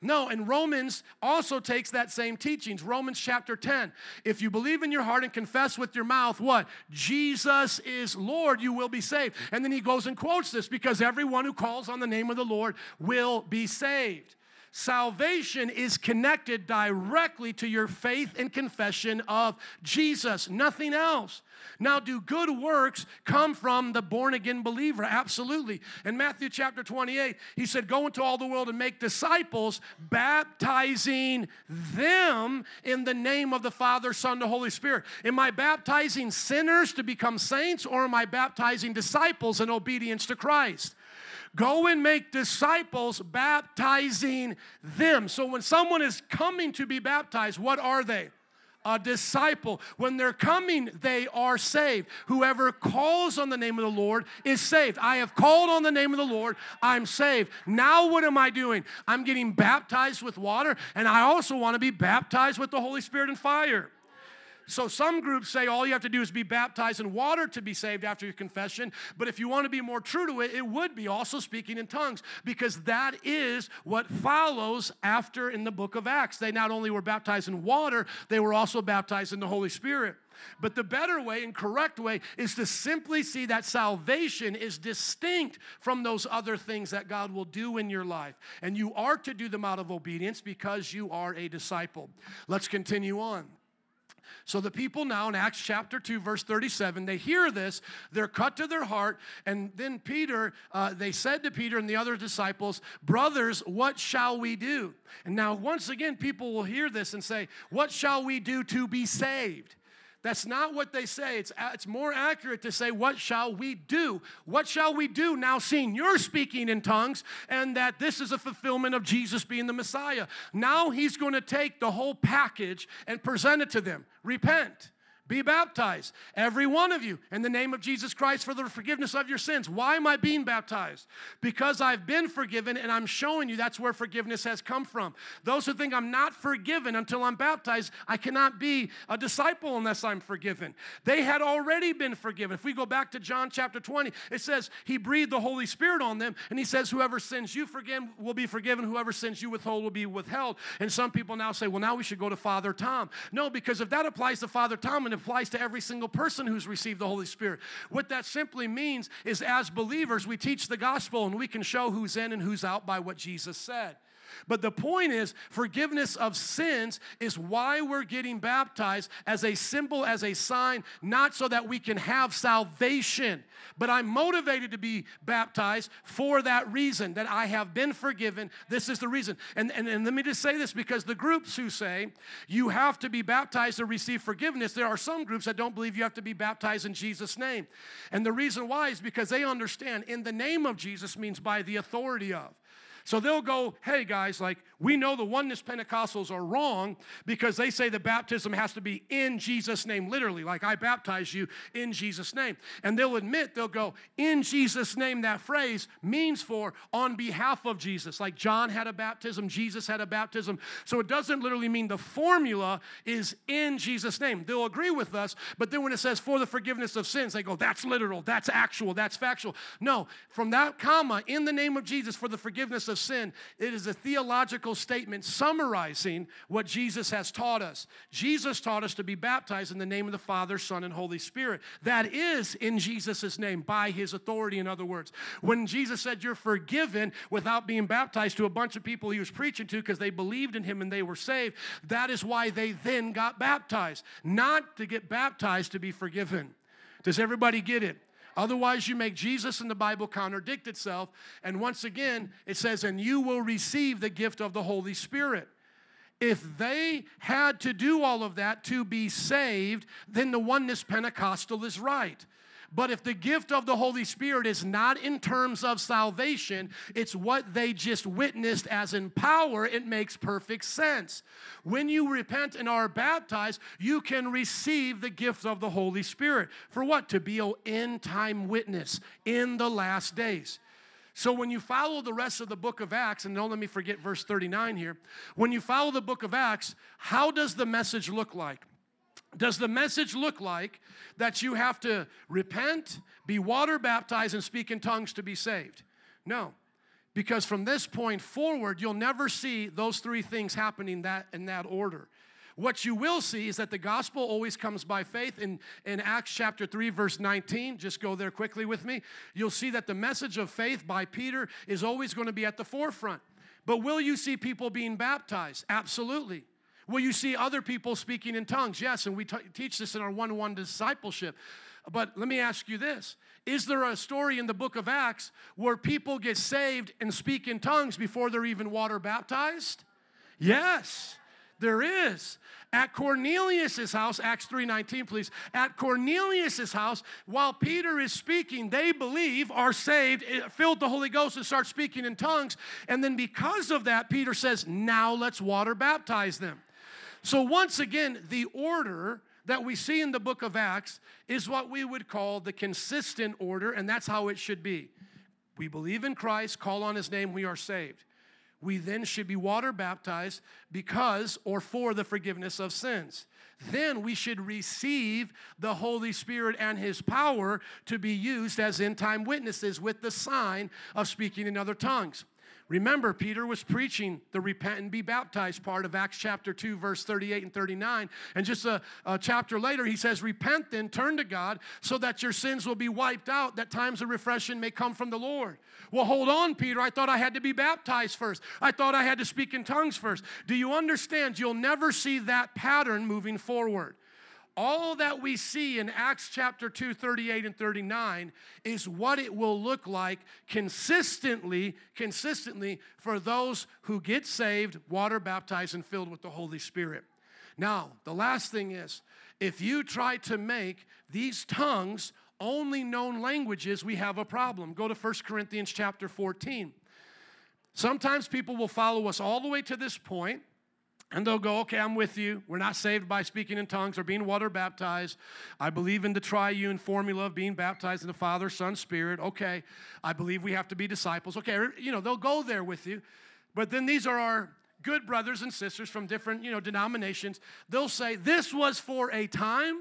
No, and Romans also takes that same teachings. Romans chapter 10. If you believe in your heart and confess with your mouth what? Jesus is Lord, you will be saved. And then he goes and quotes this because everyone who calls on the name of the Lord will be saved. Salvation is connected directly to your faith and confession of Jesus, nothing else. Now, do good works come from the born again believer? Absolutely. In Matthew chapter 28, he said, Go into all the world and make disciples, baptizing them in the name of the Father, Son, the Holy Spirit. Am I baptizing sinners to become saints, or am I baptizing disciples in obedience to Christ? Go and make disciples, baptizing them. So when someone is coming to be baptized, what are they? a disciple. When they're coming, they are saved. Whoever calls on the name of the Lord is saved. I have called on the name of the Lord, I'm saved. Now, what am I doing? I'm getting baptized with water, and I also want to be baptized with the Holy Spirit and fire. So some groups say all you have to do is be baptized in water to be saved after your confession. But if you want to be more true to it, it would be also speaking in tongues because that is what follows after in the book of Acts. They not only were baptized in water, they were also baptized in the Holy Spirit. But the better way and correct way is to simply see that salvation is distinct from those other things that God will do in your life. And you are to do them out of obedience because you are a disciple. Let's continue on. So the people now in Acts chapter 2, verse 37, they hear this, they're cut to their heart. And then Peter, uh, they said to Peter and the other disciples, Brothers, what shall we do? And now, once again, people will hear this and say, What shall we do to be saved? That's not what they say. It's, it's more accurate to say, What shall we do? What shall we do now, seeing you're speaking in tongues and that this is a fulfillment of Jesus being the Messiah? Now he's going to take the whole package and present it to them. Repent. Be baptized, every one of you, in the name of Jesus Christ for the forgiveness of your sins. Why am I being baptized? Because I've been forgiven and I'm showing you that's where forgiveness has come from. Those who think I'm not forgiven until I'm baptized, I cannot be a disciple unless I'm forgiven. They had already been forgiven. If we go back to John chapter 20, it says he breathed the Holy Spirit on them and he says, Whoever sins you forgive will be forgiven, whoever sins you withhold will be withheld. And some people now say, Well, now we should go to Father Tom. No, because if that applies to Father Tom and applies to every single person who's received the Holy Spirit. What that simply means is, as believers, we teach the gospel and we can show who's in and who's out by what Jesus said. But the point is, forgiveness of sins is why we're getting baptized as a symbol, as a sign, not so that we can have salvation. But I'm motivated to be baptized for that reason, that I have been forgiven. This is the reason. And, and, and let me just say this because the groups who say you have to be baptized to receive forgiveness, there are some groups that don't believe you have to be baptized in Jesus' name. And the reason why is because they understand in the name of Jesus means by the authority of. So they'll go, hey guys, like we know the oneness Pentecostals are wrong because they say the baptism has to be in Jesus' name, literally, like I baptize you in Jesus' name. And they'll admit, they'll go, in Jesus' name, that phrase means for on behalf of Jesus. Like John had a baptism, Jesus had a baptism. So it doesn't literally mean the formula is in Jesus' name. They'll agree with us, but then when it says for the forgiveness of sins, they go, that's literal, that's actual, that's factual. No, from that comma, in the name of Jesus for the forgiveness of sin, it is a theological statement summarizing what Jesus has taught us. Jesus taught us to be baptized in the name of the Father, Son, and Holy Spirit. That is in Jesus' name, by his authority, in other words. When Jesus said you're forgiven without being baptized to a bunch of people he was preaching to because they believed in him and they were saved, that is why they then got baptized, not to get baptized to be forgiven. Does everybody get it? Otherwise, you make Jesus and the Bible contradict itself. And once again, it says, and you will receive the gift of the Holy Spirit. If they had to do all of that to be saved, then the oneness Pentecostal is right. But if the gift of the Holy Spirit is not in terms of salvation, it's what they just witnessed as in power, it makes perfect sense. When you repent and are baptized, you can receive the gift of the Holy Spirit. For what? To be an end time witness in the last days. So when you follow the rest of the book of Acts, and don't let me forget verse 39 here, when you follow the book of Acts, how does the message look like? Does the message look like that you have to repent, be water baptized, and speak in tongues to be saved? No. Because from this point forward, you'll never see those three things happening that in that order. What you will see is that the gospel always comes by faith. In, in Acts chapter 3, verse 19, just go there quickly with me. You'll see that the message of faith by Peter is always going to be at the forefront. But will you see people being baptized? Absolutely. Will you see other people speaking in tongues? Yes, and we t- teach this in our one on one discipleship. But let me ask you this Is there a story in the book of Acts where people get saved and speak in tongues before they're even water baptized? Yes, there is. At Cornelius's house, Acts 3:19, please. At Cornelius's house, while Peter is speaking, they believe, are saved, eh, filled the Holy Ghost, and start speaking in tongues. And then because of that, Peter says, Now let's water baptize them. So, once again, the order that we see in the book of Acts is what we would call the consistent order, and that's how it should be. We believe in Christ, call on his name, we are saved. We then should be water baptized because or for the forgiveness of sins. Then we should receive the Holy Spirit and his power to be used as end time witnesses with the sign of speaking in other tongues. Remember, Peter was preaching the repent and be baptized part of Acts chapter 2, verse 38 and 39. And just a, a, chapter later, he says, Repent then, turn to God, so that your sins will be wiped out, that times of refreshing may come from the Lord. Well, hold on, Peter. I thought I had to be baptized first. I thought I had to speak in tongues first. Do you understand? You'll never see that pattern moving forward all that we see in Acts chapter 2, 38 and 39 is what it will look like consistently, consistently for those who get saved, water baptized, and filled with the Holy Spirit. Now, the last thing is if you try to make these tongues only known languages, we have a problem. Go to 1 Corinthians chapter 14. Sometimes people will follow us all the way to this point and they'll go, okay, I'm with you. We're not saved by speaking in tongues or being water baptized. I believe in the triune formula of being baptized in the Father, Son, Spirit. Okay, I believe we have to be disciples. Okay, er, you know, they'll go there with you. But then these are our good brothers and sisters from different, you know, denominations. They'll say, this was for a time.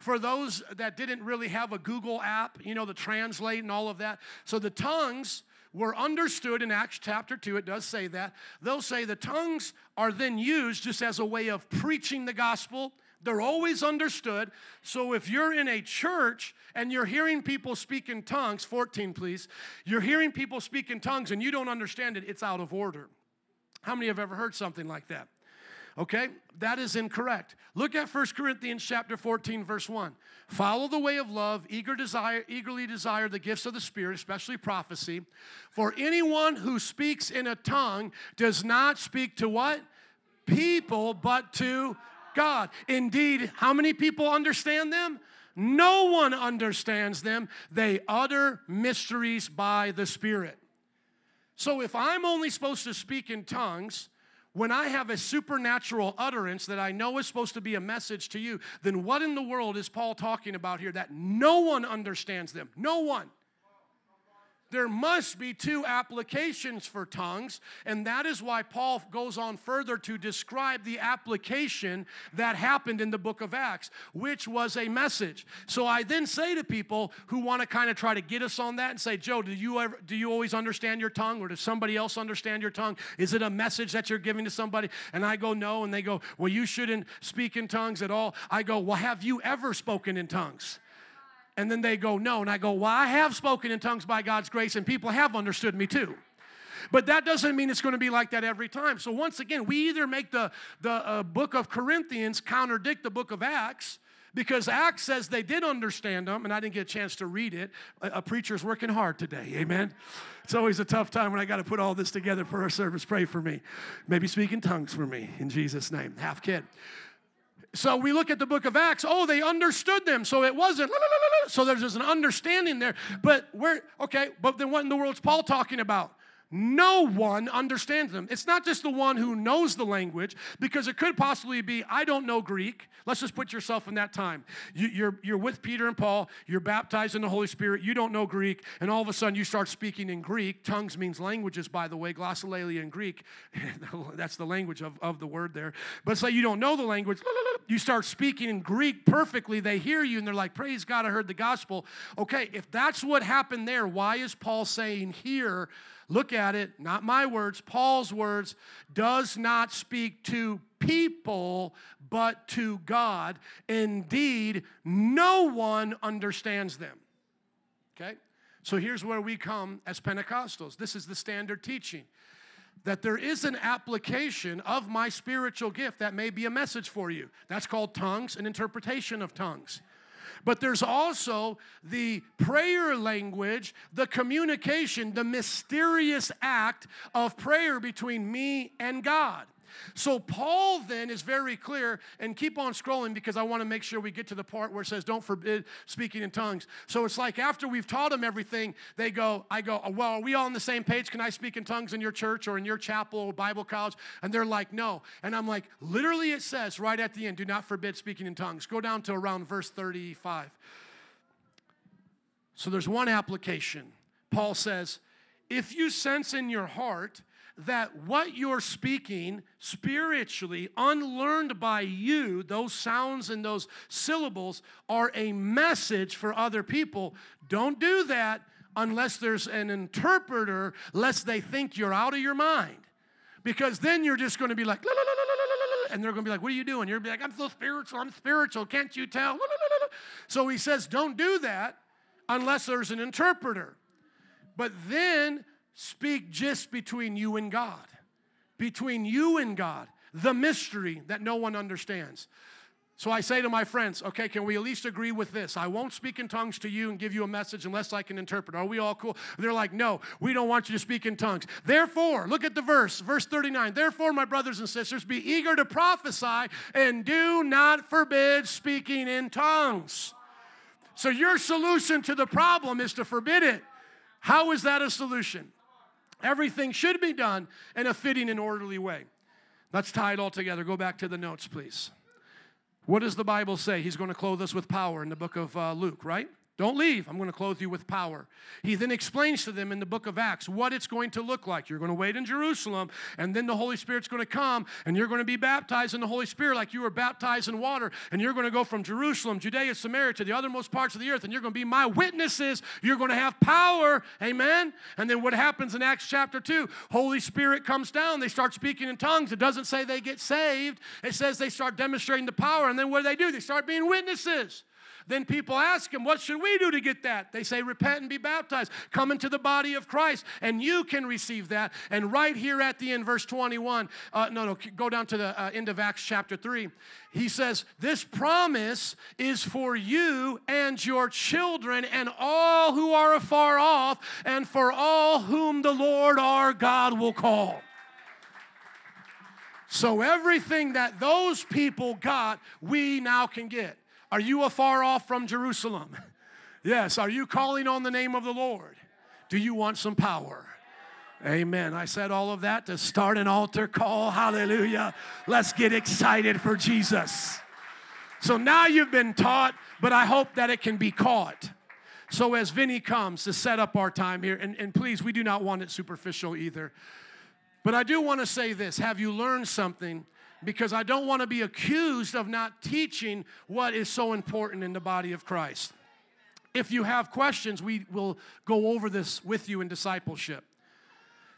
For those that didn't really have a Google app, you know, the translate and all of that. So the tongues were understood in Acts chapter 2, it does say that. They'll say the tongues are then used just as a way of preaching the gospel. They're always understood. So if you're in a church and you're hearing people speak in tongues, 14 please, you're hearing people speak in tongues and you don't understand it, it's out of order. How many have ever heard something like that? Okay? That is incorrect. Look at 1 Corinthians chapter 14 verse 1. Follow the way of love, eager desire eagerly desire the gifts of the spirit, especially prophecy. For anyone who speaks in a tongue does not speak to what? People, but to God. Indeed, how many people understand them? No one understands them. They utter mysteries by the Spirit. So if I'm only supposed to speak in tongues, when I have a supernatural utterance that I know is supposed to be a message to you, then what in the world is Paul talking about here that no one understands them? No one there must be two applications for tongues, and that is why Paul goes on further to describe the application that happened in the book of Acts, which was a message. So I then say to people who want to kind of try to get us on that and say, Joe, do you ever do you always understand your tongue, or does somebody else understand your tongue? Is it a message that you're giving to somebody? And I go, no, and they go, well, you shouldn't speak in tongues at all. I go, well, have you ever spoken in tongues? And then they go, No. And I go, Well, I have spoken in tongues by God's grace, and people have understood me too. But that doesn't mean it's going to be like that every time. So once again, we either make the, the uh, book of Corinthians contradict the book of Acts, because Acts says they did understand them, and I didn't get a chance to read it. A, a preacher's working hard today, amen? It's always a tough time when I got to put all this together for our service. Pray for me. Maybe speak in tongues for me, in Jesus' name. Half kid. So we look at the book of Acts. Oh, they understood them. So it wasn't. La, la, la, so there's an understanding there. But where? Okay. But then what in the world is Paul talking about? No one understands them. It's not just the one who knows the language, because it could possibly be, I don't know Greek. Let's just put yourself in that time. You, are you're, you're with Peter and Paul, you're baptized in the Holy Spirit, you don't know Greek, and all of a sudden you start speaking in Greek. Tongues means languages, by the way, glossolalia in Greek. That's the language of, of the word there. But say you don't know the language, you start speaking in Greek perfectly, they hear you, and they're like, Praise God, I heard the gospel. Okay, if that's what happened there, why is Paul saying here, Look at it, not my words, Paul's words, does not speak to people, but to God. Indeed, no one understands them. Okay? So here's where we come as Pentecostals. This is the standard teaching that there is an application of my spiritual gift that may be a message for you. That's called tongues, an interpretation of tongues. But there's also the prayer language, the communication, the mysterious act of prayer between me and God. So Paul then is very clear, and keep on scrolling because I want to make sure we get to the part where it says, don't forbid speaking in tongues. So it's like after we've taught them everything, they go, I go, well, are we all on the same page? Can I speak in tongues in your church or in your chapel or Bible college? And they're like, no. And I'm like, literally it says right at the end, do not forbid speaking in tongues. Go down to around verse 35. So there's one application. Paul says, if you sense in your heart that what you're speaking spiritually, unlearned by you, those sounds and those syllables are a message for other people, don't do that unless there's an interpreter, lest they think you're out of your mind. Because then you're just going to be like, la, la, la, and they're going to be like, What are you doing? You're going to be like, I'm so spiritual, I'm spiritual, can't you tell? So he says, Don't do that unless there's an interpreter. But then speak just between you and God. Between you and God, the mystery that no one understands. So I say to my friends, okay, can we at least agree with this? I won't speak in tongues to you and give you a message unless I can interpret. Are we all cool? They're like, no, we don't want you to speak in tongues. Therefore, look at the verse, verse 39. Therefore, my brothers and sisters, be eager to prophesy and do not forbid speaking in tongues. So your solution to the problem is to forbid it. How is that a solution? Everything should be done in a fitting and orderly way. Let's tie it all together. Go back to the notes, please. What does the Bible say? He's going to clothe us with power in the book of uh, Luke, right? Don't leave. I'm going to clothe you with power. He then explains to them in the book of Acts what it's going to look like. You're going to wait in Jerusalem, and then the Holy Spirit's going to come, and you're going to be baptized in the Holy Spirit like you were baptized in water. And you're going to go from Jerusalem, Judea, Samaria to the othermost parts of the earth, and you're going to be my witnesses. You're going to have power. Amen. And then what happens in Acts chapter 2? Holy Spirit comes down. They start speaking in tongues. It doesn't say they get saved, it says they start demonstrating the power. And then what do they do? They start being witnesses. Then people ask him, What should we do to get that? They say, Repent and be baptized. Come into the body of Christ, and you can receive that. And right here at the end, verse 21, uh, no, no, go down to the uh, end of Acts chapter 3. He says, This promise is for you and your children and all who are afar off, and for all whom the Lord our God will call. So, everything that those people got, we now can get. Are you afar off from Jerusalem? Yes. Are you calling on the name of the Lord? Do you want some power? Amen. I said all of that to start an altar call. Hallelujah. Let's get excited for Jesus. So now you've been taught, but I hope that it can be caught. So as Vinny comes to set up our time here, and, and please, we do not want it superficial either. But I do want to say this Have you learned something because I don't want to be accused of not teaching what is so important in the body of Christ. If you have questions, we will go over this with you in discipleship.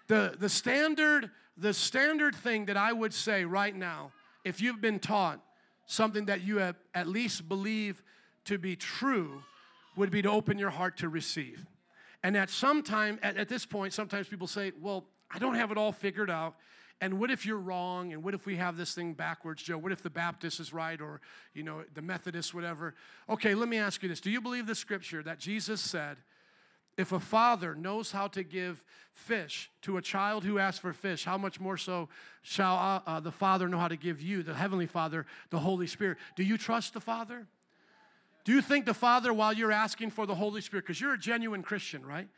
The, the, standard, the standard thing that I would say right now, if you've been taught something that you have at least believe to be true, would be to open your heart to receive. And at some time, at, at this point, sometimes people say, Well, I don't have it all figured out. And what if you're wrong? And what if we have this thing backwards, Joe? What if the Baptist is right or, you know, the Methodist, whatever? Okay, let me ask you this. Do you believe the scripture that Jesus said, if a father knows how to give fish to a child who asks for fish, how much more so shall uh, uh, the Father know how to give you, the Heavenly Father, the Holy Spirit? Do you trust the Father? Do you think the Father, while you're asking for the Holy Spirit, because you're a genuine Christian, right?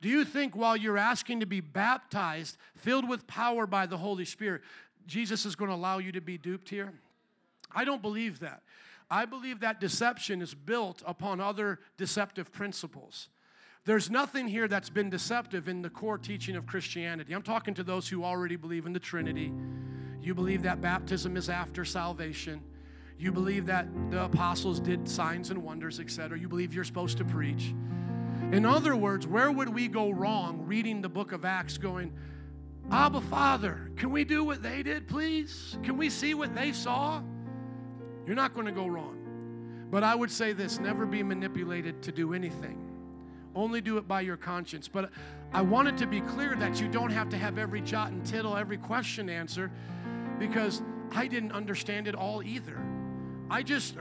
Do you think while you're asking to be baptized, filled with power by the Holy Spirit, Jesus is going to allow you to be duped here? I don't believe that. I believe that deception is built upon other deceptive principles. There's nothing here that's been deceptive in the core teaching of Christianity. I'm talking to those who already believe in the Trinity. You believe that baptism is after salvation. You believe that the apostles did signs and wonders, etc. You believe you're supposed to preach. In other words, where would we go wrong reading the book of Acts going, Abba, Father, can we do what they did, please? Can we see what they saw? You're not going to go wrong. But I would say this never be manipulated to do anything. Only do it by your conscience. But I want it to be clear that you don't have to have every jot and tittle, every question answer, because I didn't understand it all either. I just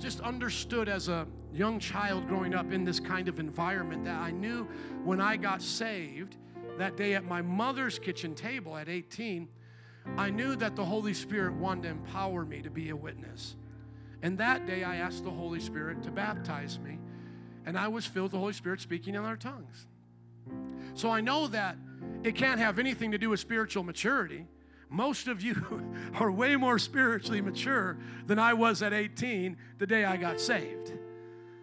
just understood as a young child growing up in this kind of environment that I knew when I got saved that day at my mother's kitchen table at 18 I knew that the Holy Spirit wanted to empower me to be a witness. And that day I asked the Holy Spirit to baptize me, and I was filled with the Holy Spirit speaking in other tongues. So I know that it can't have anything to do with spiritual maturity. Most of you are way more spiritually mature than I was at 18 the day I got saved.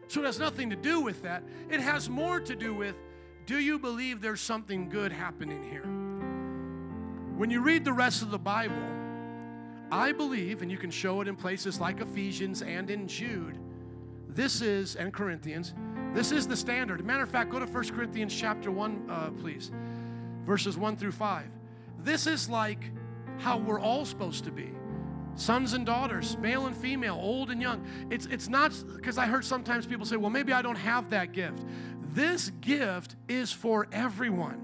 So it has nothing to do with that. It has more to do with do you believe there's something good happening here? When you read the rest of the Bible, I believe, and you can show it in places like Ephesians and in Jude, this is, and Corinthians, this is the standard. Matter of fact, go to 1 Corinthians chapter 1, uh, please, verses 1 through 5. This is like how we're all supposed to be sons and daughters, male and female, old and young. It's, it's not because I heard sometimes people say, well, maybe I don't have that gift. This gift is for everyone.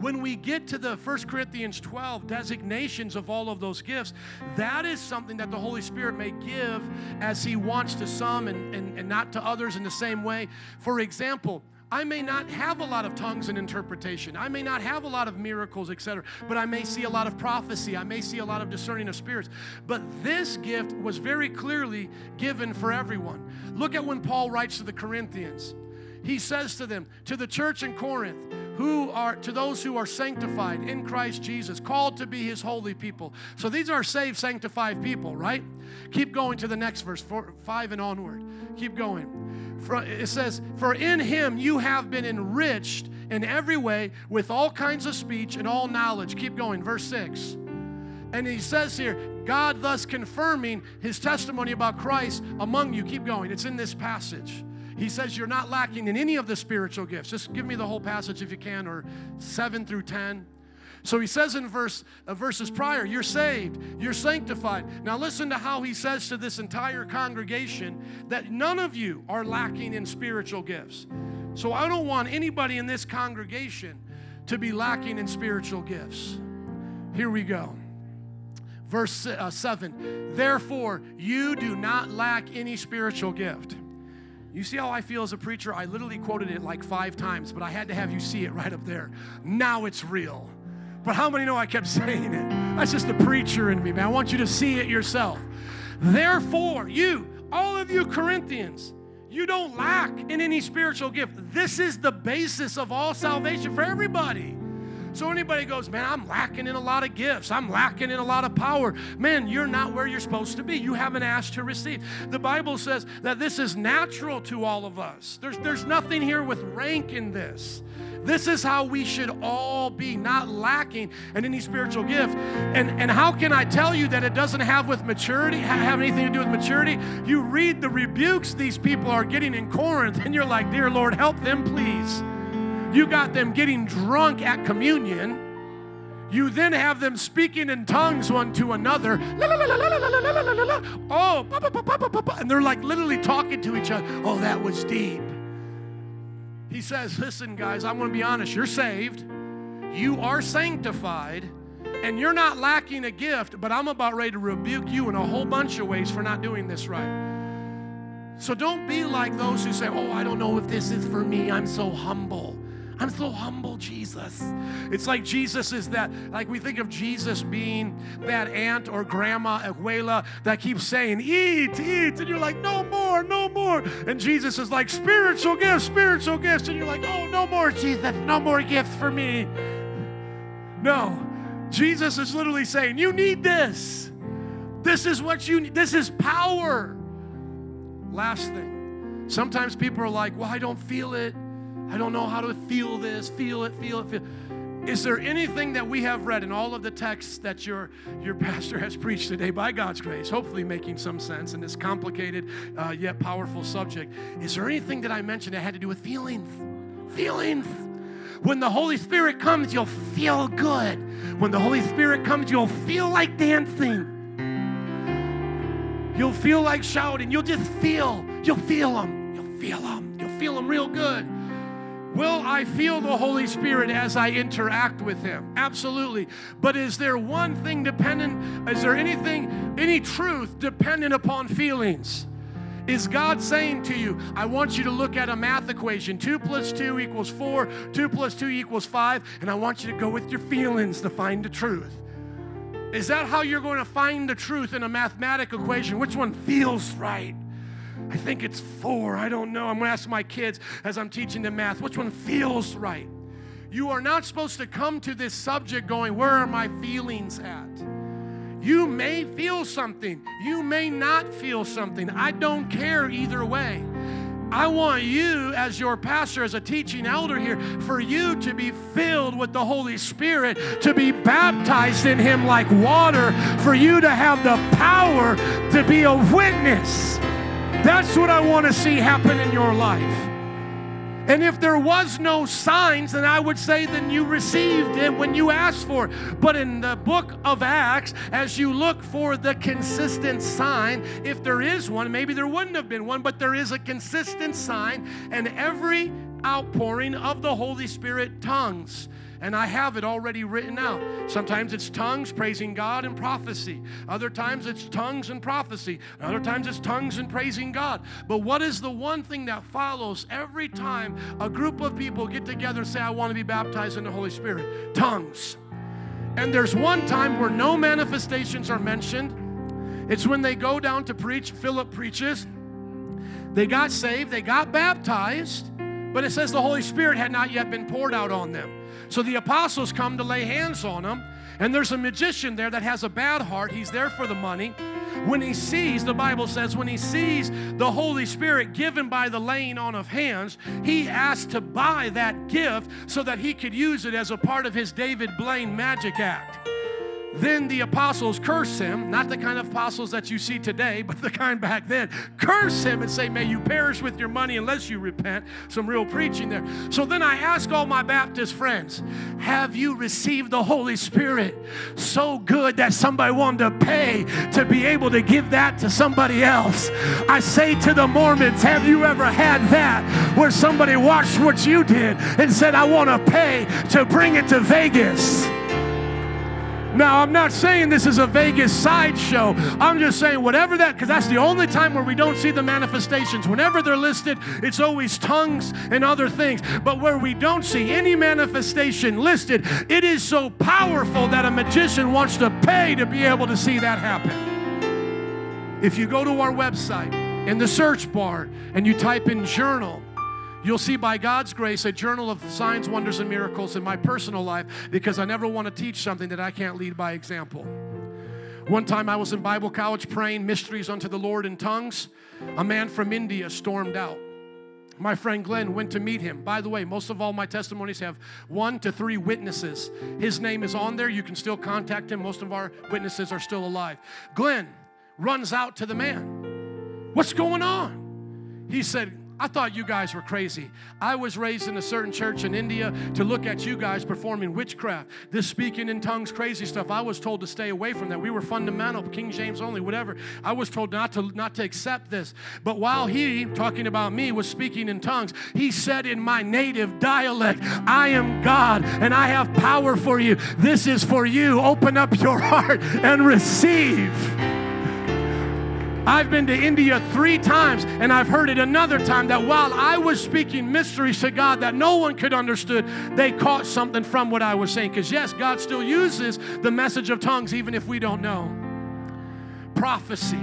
When we get to the 1 Corinthians 12 designations of all of those gifts, that is something that the Holy Spirit may give as He wants to some and, and, and not to others in the same way. For example, I may not have a lot of tongues and interpretation. I may not have a lot of miracles, etc. But I may see a lot of prophecy. I may see a lot of discerning of spirits. But this gift was very clearly given for everyone. Look at when Paul writes to the Corinthians. He says to them, to the church in Corinth, who are to those who are sanctified in Christ Jesus, called to be his holy people. So these are saved, sanctified people, right? Keep going to the next verse, four, five and onward. Keep going. For, it says, For in him you have been enriched in every way with all kinds of speech and all knowledge. Keep going, verse 6. And he says here, God thus confirming his testimony about Christ among you. Keep going, it's in this passage. He says you're not lacking in any of the spiritual gifts. Just give me the whole passage if you can, or 7 through 10. So he says in verse uh, verses prior, you're saved, you're sanctified. Now listen to how he says to this entire congregation that none of you are lacking in spiritual gifts. So I don't want anybody in this congregation to be lacking in spiritual gifts. Here we go. Verse uh, 7 Therefore, you do not lack any spiritual gift. You see how I feel as a preacher? I literally quoted it like five times, but I had to have you see it right up there. Now it's real. But how many know I kept saying it? That's just the preacher in me, man. I want you to see it yourself. Therefore, you, all of you Corinthians, you don't lack in any spiritual gift. This is the basis of all salvation for everybody. So anybody goes, man, I'm lacking in a lot of gifts. I'm lacking in a lot of power. Man, you're not where you're supposed to be. You haven't asked to receive. The Bible says that this is natural to all of us. There's, there's nothing here with rank in this. This is how we should all be, not lacking in any spiritual gift. And, and how can I tell you that it doesn't have with maturity, have anything to do with maturity? You read the rebukes these people are getting in Corinth, and you're like, Dear Lord, help them, please. You got them getting drunk at communion. You then have them speaking in tongues one to another. Oh, and they're like literally talking to each other. Oh, that was deep. He says, Listen, guys, I'm going to be honest. You're saved, you are sanctified, and you're not lacking a gift, but I'm about ready to rebuke you in a whole bunch of ways for not doing this right. So don't be like those who say, Oh, I don't know if this is for me. I'm so humble. I'm so humble, Jesus. It's like Jesus is that, like we think of Jesus being that aunt or grandma, abuela, that keeps saying, Eat, eat. And you're like, No more, no more. And Jesus is like, Spiritual gifts, spiritual gifts. And you're like, Oh, no more, Jesus, no more gifts for me. No, Jesus is literally saying, You need this. This is what you need. This is power. Last thing. Sometimes people are like, Well, I don't feel it. I don't know how to feel this, feel it, feel it, feel Is there anything that we have read in all of the texts that your, your pastor has preached today by God's grace, hopefully making some sense in this complicated uh, yet powerful subject? Is there anything that I mentioned that had to do with feelings? Feelings. When the Holy Spirit comes, you'll feel good. When the Holy Spirit comes, you'll feel like dancing. You'll feel like shouting. You'll just feel. You'll feel them. You'll feel them. You'll feel them real good. Will I feel the Holy Spirit as I interact with Him? Absolutely. But is there one thing dependent? Is there anything, any truth dependent upon feelings? Is God saying to you, I want you to look at a math equation 2 plus 2 equals 4, 2 plus 2 equals 5, and I want you to go with your feelings to find the truth? Is that how you're going to find the truth in a mathematical equation? Which one feels right? I think it's four. I don't know. I'm going to ask my kids as I'm teaching them math, which one feels right? You are not supposed to come to this subject going, Where are my feelings at? You may feel something, you may not feel something. I don't care either way. I want you, as your pastor, as a teaching elder here, for you to be filled with the Holy Spirit, to be baptized in Him like water, for you to have the power to be a witness. That's what I want to see happen in your life. And if there was no signs, then I would say then you received it when you asked for it. But in the book of Acts, as you look for the consistent sign, if there is one, maybe there wouldn't have been one, but there is a consistent sign, and every outpouring of the Holy Spirit tongues and I have it already written out. Sometimes it's tongues praising God and prophecy. Other times it's tongues and prophecy. Other times it's tongues and praising God. But what is the one thing that follows every time a group of people get together and say, I want to be baptized in the Holy Spirit? Tongues. And there's one time where no manifestations are mentioned. It's when they go down to preach. Philip preaches. They got saved, they got baptized, but it says the Holy Spirit had not yet been poured out on them. So the apostles come to lay hands on them, and there's a magician there that has a bad heart. He's there for the money. When he sees, the Bible says, when he sees the Holy Spirit given by the laying on of hands, he asks to buy that gift so that he could use it as a part of his David Blaine magic act. Then the apostles curse him, not the kind of apostles that you see today, but the kind back then. Curse him and say, May you perish with your money unless you repent. Some real preaching there. So then I ask all my Baptist friends, Have you received the Holy Spirit so good that somebody wanted to pay to be able to give that to somebody else? I say to the Mormons, Have you ever had that where somebody watched what you did and said, I want to pay to bring it to Vegas? Now, I'm not saying this is a Vegas sideshow. I'm just saying whatever that, because that's the only time where we don't see the manifestations. Whenever they're listed, it's always tongues and other things. But where we don't see any manifestation listed, it is so powerful that a magician wants to pay to be able to see that happen. If you go to our website in the search bar and you type in journal, You'll see by God's grace a journal of signs, wonders, and miracles in my personal life because I never want to teach something that I can't lead by example. One time I was in Bible college praying mysteries unto the Lord in tongues. A man from India stormed out. My friend Glenn went to meet him. By the way, most of all my testimonies have one to three witnesses. His name is on there. You can still contact him. Most of our witnesses are still alive. Glenn runs out to the man. What's going on? He said, I thought you guys were crazy. I was raised in a certain church in India to look at you guys performing witchcraft, this speaking in tongues, crazy stuff. I was told to stay away from that. We were fundamental, King James only, whatever. I was told not to not to accept this. But while he, talking about me, was speaking in tongues, he said in my native dialect, I am God and I have power for you. This is for you. Open up your heart and receive. I've been to India three times, and I've heard it another time that while I was speaking mysteries to God that no one could understood, they caught something from what I was saying. Because yes, God still uses the message of tongues even if we don't know. Prophecy.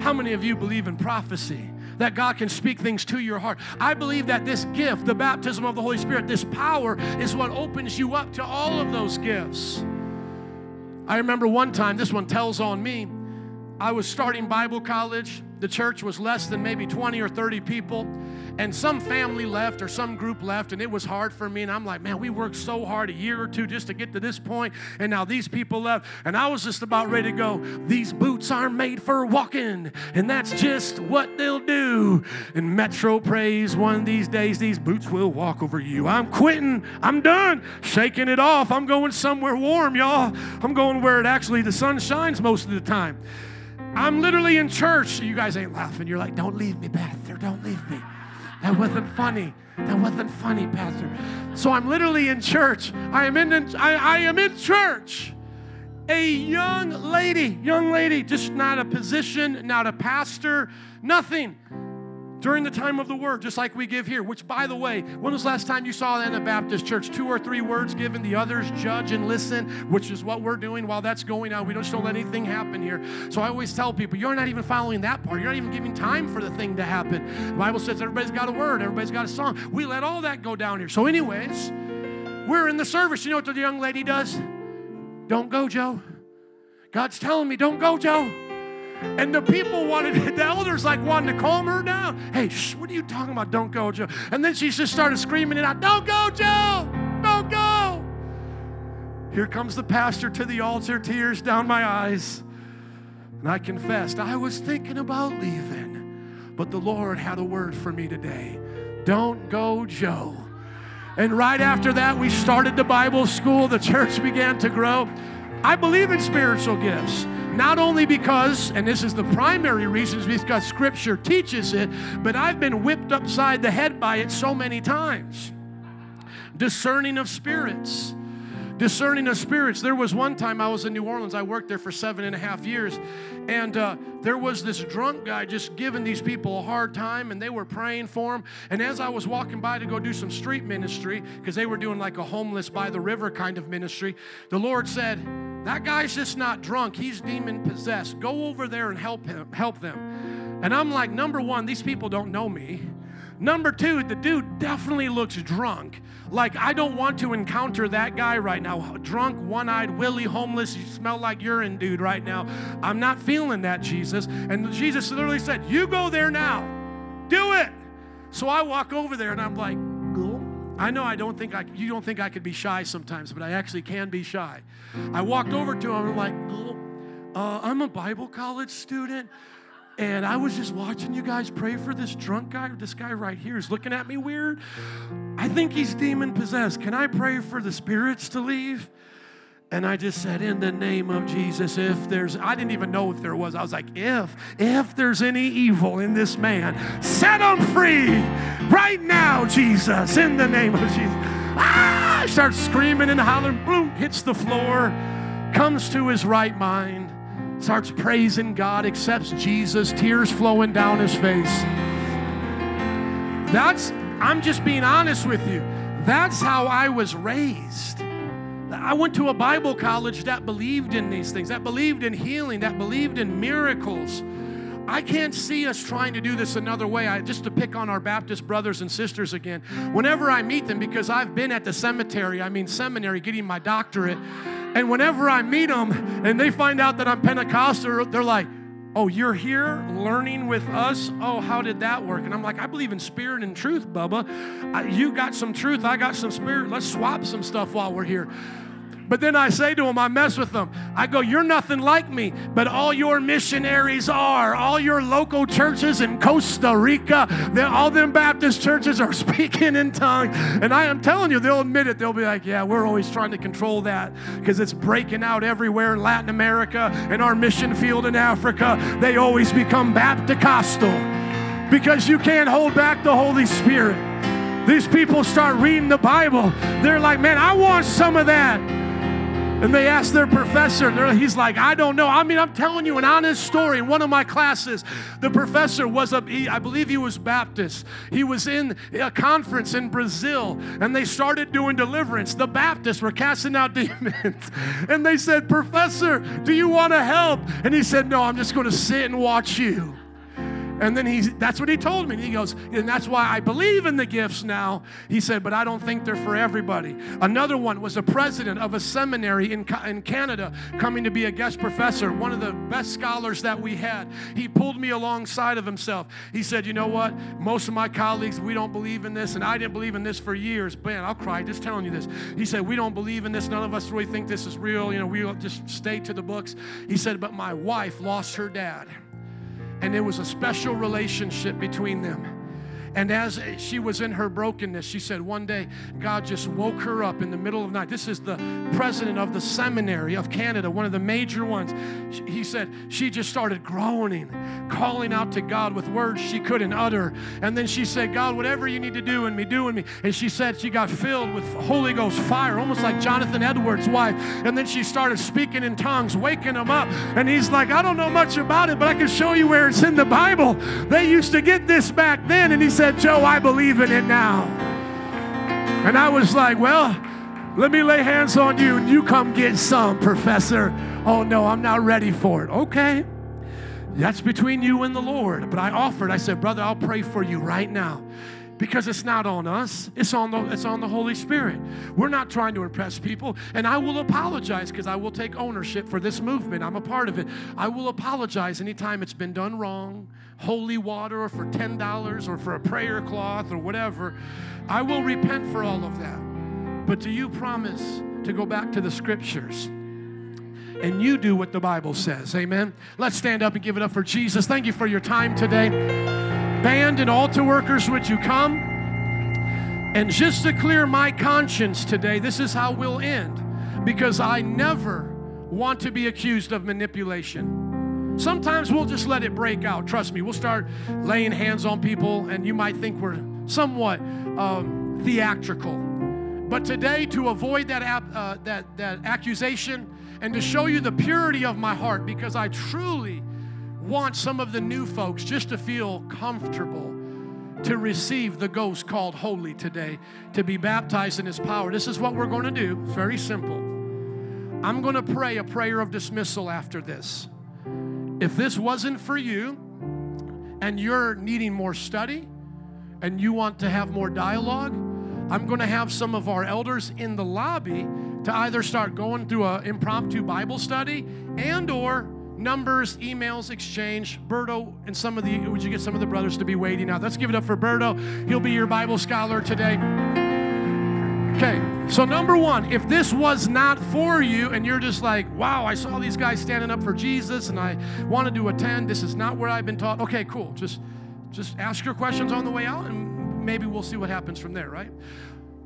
How many of you believe in prophecy? That God can speak things to your heart. I believe that this gift, the baptism of the Holy Spirit, this power is what opens you up to all of those gifts. I remember one time, this one tells on me. I was starting Bible college. The church was less than maybe 20 or 30 people. And some family left or some group left, and it was hard for me. And I'm like, man, we worked so hard a year or two just to get to this point, and now these people left. And I was just about ready to go. These boots are made for walking, and that's just what they'll do. And Metro prays one of these days, these boots will walk over you. I'm quitting. I'm done. Shaking it off. I'm going somewhere warm, y'all. I'm going where it actually the sun shines most of the time. I'm literally in church. You guys ain't laughing. You're like, don't leave me, Pastor. Don't leave me. That wasn't funny. That wasn't funny, Pastor. So I'm literally in church. I am in, I, I am in church. A young lady, young lady, just not a position, not a pastor, nothing during the time of the word, just like we give here, which, by the way, when was last time you saw in a Baptist church? Two or three words given, the others judge and listen, which is what we're doing while that's going on. We don't just don't let anything happen here. So I always tell people, you're not even following that part. You're not even giving time for the thing to happen. The Bible says everybody's got a word, everybody's got a song. We let all that go down here. So, anyways, we're in the service. You know what the young lady does? Don't go, Joe. God's telling me, don't go, Joe. And the people wanted, the elders like wanted to calm her down. Hey, shh, what are you talking about? Don't go, Joe. And then she just started screaming it out, Don't go, Joe! Don't go! Here comes the pastor to the altar, tears down my eyes. And I confessed, I was thinking about leaving, but the Lord had a word for me today. Don't go, Joe. And right after that, we started the Bible school. The church began to grow. I believe in spiritual gifts. Not only because, and this is the primary reason, is because Scripture teaches it, but I've been whipped upside the head by it so many times. Discerning of spirits. Discerning of spirits. There was one time I was in New Orleans. I worked there for seven and a half years. And uh, there was this drunk guy just giving these people a hard time, and they were praying for him. And as I was walking by to go do some street ministry, because they were doing like a homeless by the river kind of ministry, the Lord said, That guy's just not drunk, he's demon possessed. Go over there and help him, help them. And I'm like, number one, these people don't know me. Number two, the dude definitely looks drunk. Like, I don't want to encounter that guy right now. Drunk, one eyed, willy, homeless, you smell like urine, dude, right now. I'm not feeling that, Jesus. And Jesus literally said, You go there now. Do it. So I walk over there and I'm like, I know I don't think I, you don't think I could be shy sometimes, but I actually can be shy. I walked over to him and I'm like, uh, I'm a Bible college student. And I was just watching you guys pray for this drunk guy. This guy right here is looking at me weird. I think he's demon possessed. Can I pray for the spirits to leave? And I just said, in the name of Jesus, if there's, I didn't even know if there was. I was like, if, if there's any evil in this man, set him free right now, Jesus, in the name of Jesus. Ah! I screaming and hollering, boom, hits the floor, comes to his right mind starts praising God, accepts Jesus, tears flowing down his face. That's, I'm just being honest with you. That's how I was raised. I went to a Bible college that believed in these things, that believed in healing, that believed in miracles. I can't see us trying to do this another way. I, just to pick on our Baptist brothers and sisters again. Whenever I meet them, because I've been at the cemetery, I mean seminary, getting my doctorate, and whenever I meet them and they find out that I'm Pentecostal, they're like, Oh, you're here learning with us? Oh, how did that work? And I'm like, I believe in spirit and truth, Bubba. You got some truth, I got some spirit. Let's swap some stuff while we're here. But then I say to them, I mess with them. I go, You're nothing like me, but all your missionaries are. All your local churches in Costa Rica, all them Baptist churches are speaking in tongues. And I am telling you, they'll admit it. They'll be like, Yeah, we're always trying to control that because it's breaking out everywhere in Latin America and our mission field in Africa. They always become Baptist-costal because you can't hold back the Holy Spirit. These people start reading the Bible. They're like, Man, I want some of that. And they asked their professor, and he's like, I don't know. I mean, I'm telling you an honest story. In one of my classes, the professor was a, he, I believe he was Baptist. He was in a conference in Brazil, and they started doing deliverance. The Baptists were casting out demons. And they said, Professor, do you want to help? And he said, No, I'm just going to sit and watch you. And then he, that's what he told me. He goes, and that's why I believe in the gifts now. He said, but I don't think they're for everybody. Another one was a president of a seminary in, in Canada coming to be a guest professor, one of the best scholars that we had. He pulled me alongside of himself. He said, you know what? Most of my colleagues, we don't believe in this, and I didn't believe in this for years. Man, I'll cry just telling you this. He said, we don't believe in this. None of us really think this is real. You know, we just stay to the books. He said, but my wife lost her dad and it was a special relationship between them. And as she was in her brokenness, she said one day God just woke her up in the middle of the night. This is the president of the seminary of Canada, one of the major ones. He said she just started groaning, calling out to God with words she couldn't utter. And then she said, God, whatever you need to do in me, do in me. And she said she got filled with Holy Ghost fire, almost like Jonathan Edwards' wife. And then she started speaking in tongues, waking him up. And he's like, I don't know much about it, but I can show you where it's in the Bible. They used to get this back then. And he said, said, Joe, I believe in it now. And I was like, well, let me lay hands on you and you come get some, professor. Oh, no, I'm not ready for it. Okay. That's between you and the Lord. But I offered, I said, brother, I'll pray for you right now because it's not on us it's on the it's on the holy spirit we're not trying to impress people and i will apologize because i will take ownership for this movement i'm a part of it i will apologize anytime it's been done wrong holy water or for $10 or for a prayer cloth or whatever i will repent for all of that. But do you promise to go back to the scriptures? And you do what the bible says. Amen? Let's stand up and give it up for jesus. Thank you for your time today. Band and altar workers, would you come? And just to clear my conscience today, this is how we'll end. Because I never want to be accused of manipulation. Sometimes we'll just let it break out. Trust me, we'll start laying hands on people, and you might think we're somewhat um, theatrical. But today, to avoid that, uh, that, that accusation and to show you the purity of my heart, because I truly want some of the new folks just to feel comfortable to receive the ghost called holy today, to be baptized in his power. This is what we're going to do. It's very simple. I'm going to pray a prayer of dismissal after this. If this wasn't for you and you're needing more study and you want to have more dialogue, I'm going to have some of our elders in the lobby to either start going through an impromptu Bible study and or numbers, emails, exchange. Berto and some of the, would you get some of the brothers to be waiting out? Let's give it up for Berto. He'll be your Bible scholar today. Okay, so number one, if this was not for you and you're just like, wow, I saw these guys standing up for Jesus and I wanted to attend, this is not where I've been taught. Okay, cool. Just just ask your questions on the way out and maybe we'll see what happens from there, right?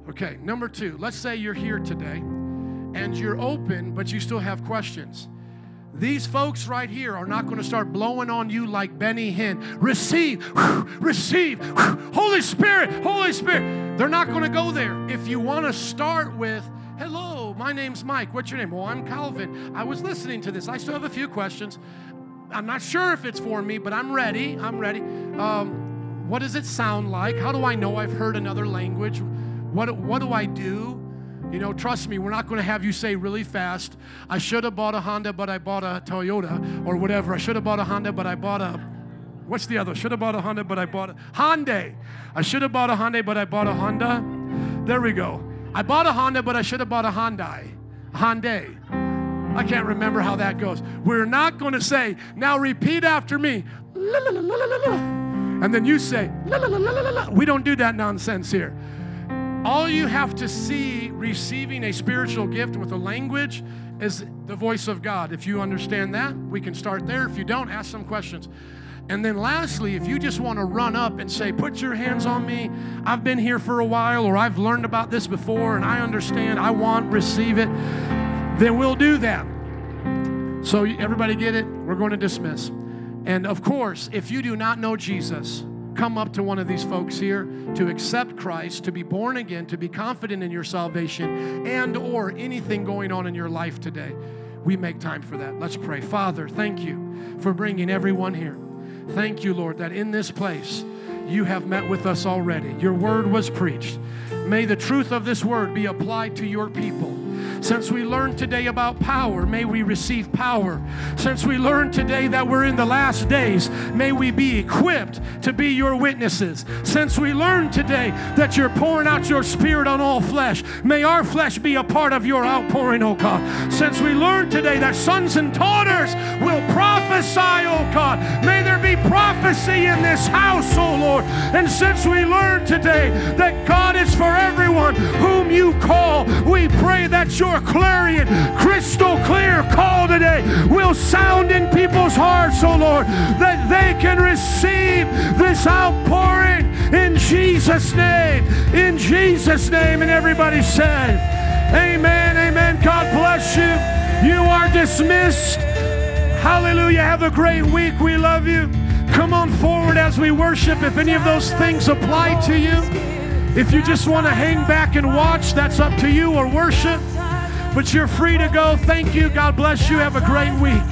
Okay, number two, let's say you're here today and you're open, but you still have questions. These folks right here are not going to start blowing on you like Benny Hinn. Receive, receive, Holy Spirit, Holy Spirit. They're not going to go there. If you want to start with, hello, my name's Mike. What's your name? Well, I'm Calvin. I was listening to this. I still have a few questions. I'm not sure if it's for me, but I'm ready. I'm ready. Um, what does it sound like? How do I know I've heard another language? What, what do I do? You know, trust me, we're not going to have you say really fast, I should have bought a Honda, but I bought a Toyota or whatever. I should have bought a Honda, but I bought a, what's the other? Should have bought a Honda, but I bought a Hyundai. I should have bought a Hyundai, but I bought a Honda. There we go. I bought a Honda, but I should have bought a Hyundai. Hyundai. I can't remember how that goes. We're not going to say, now repeat after me. And then you say, we don't do that nonsense here. All you have to see receiving a spiritual gift with a language is the voice of God. If you understand that, we can start there. If you don't, ask some questions. And then lastly, if you just want to run up and say, Put your hands on me, I've been here for a while, or I've learned about this before and I understand, I want, receive it, then we'll do that. So, everybody get it? We're going to dismiss. And of course, if you do not know Jesus, come up to one of these folks here to accept Christ, to be born again, to be confident in your salvation and or anything going on in your life today, we make time for that. Let's pray. Father, thank you for bringing everyone here. Thank you, Lord, that in this place you have met with us already. Your word was preached. May the truth of this word be applied to your people. Since we learned today about power, may we receive power. Since we learned today that we're in the last days, may we be equipped to be your witnesses. Since we learned today that you're pouring out your spirit on all flesh, may our flesh be a part of your outpouring, oh God. Since we learned today that sons and daughters will prophesy, oh God, may there be prophecy in this house, oh Lord. And since we learned today that God is for everyone whom you call, we pray that your your clarion, crystal clear call today will sound in people's hearts, oh Lord, that they can receive this outpouring In Jesus' name. In Jesus' name. And everybody said, Amen. Amen. God bless you. You are dismissed. Hallelujah. Have a great week. We love you. Come on forward as we worship. If any of those things apply to you, if you just want to hang back and watch, that's up to you or worship. But you're free to go. Thank you. God bless you. Have a great week.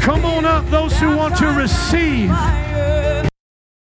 Come on up, those who want to receive.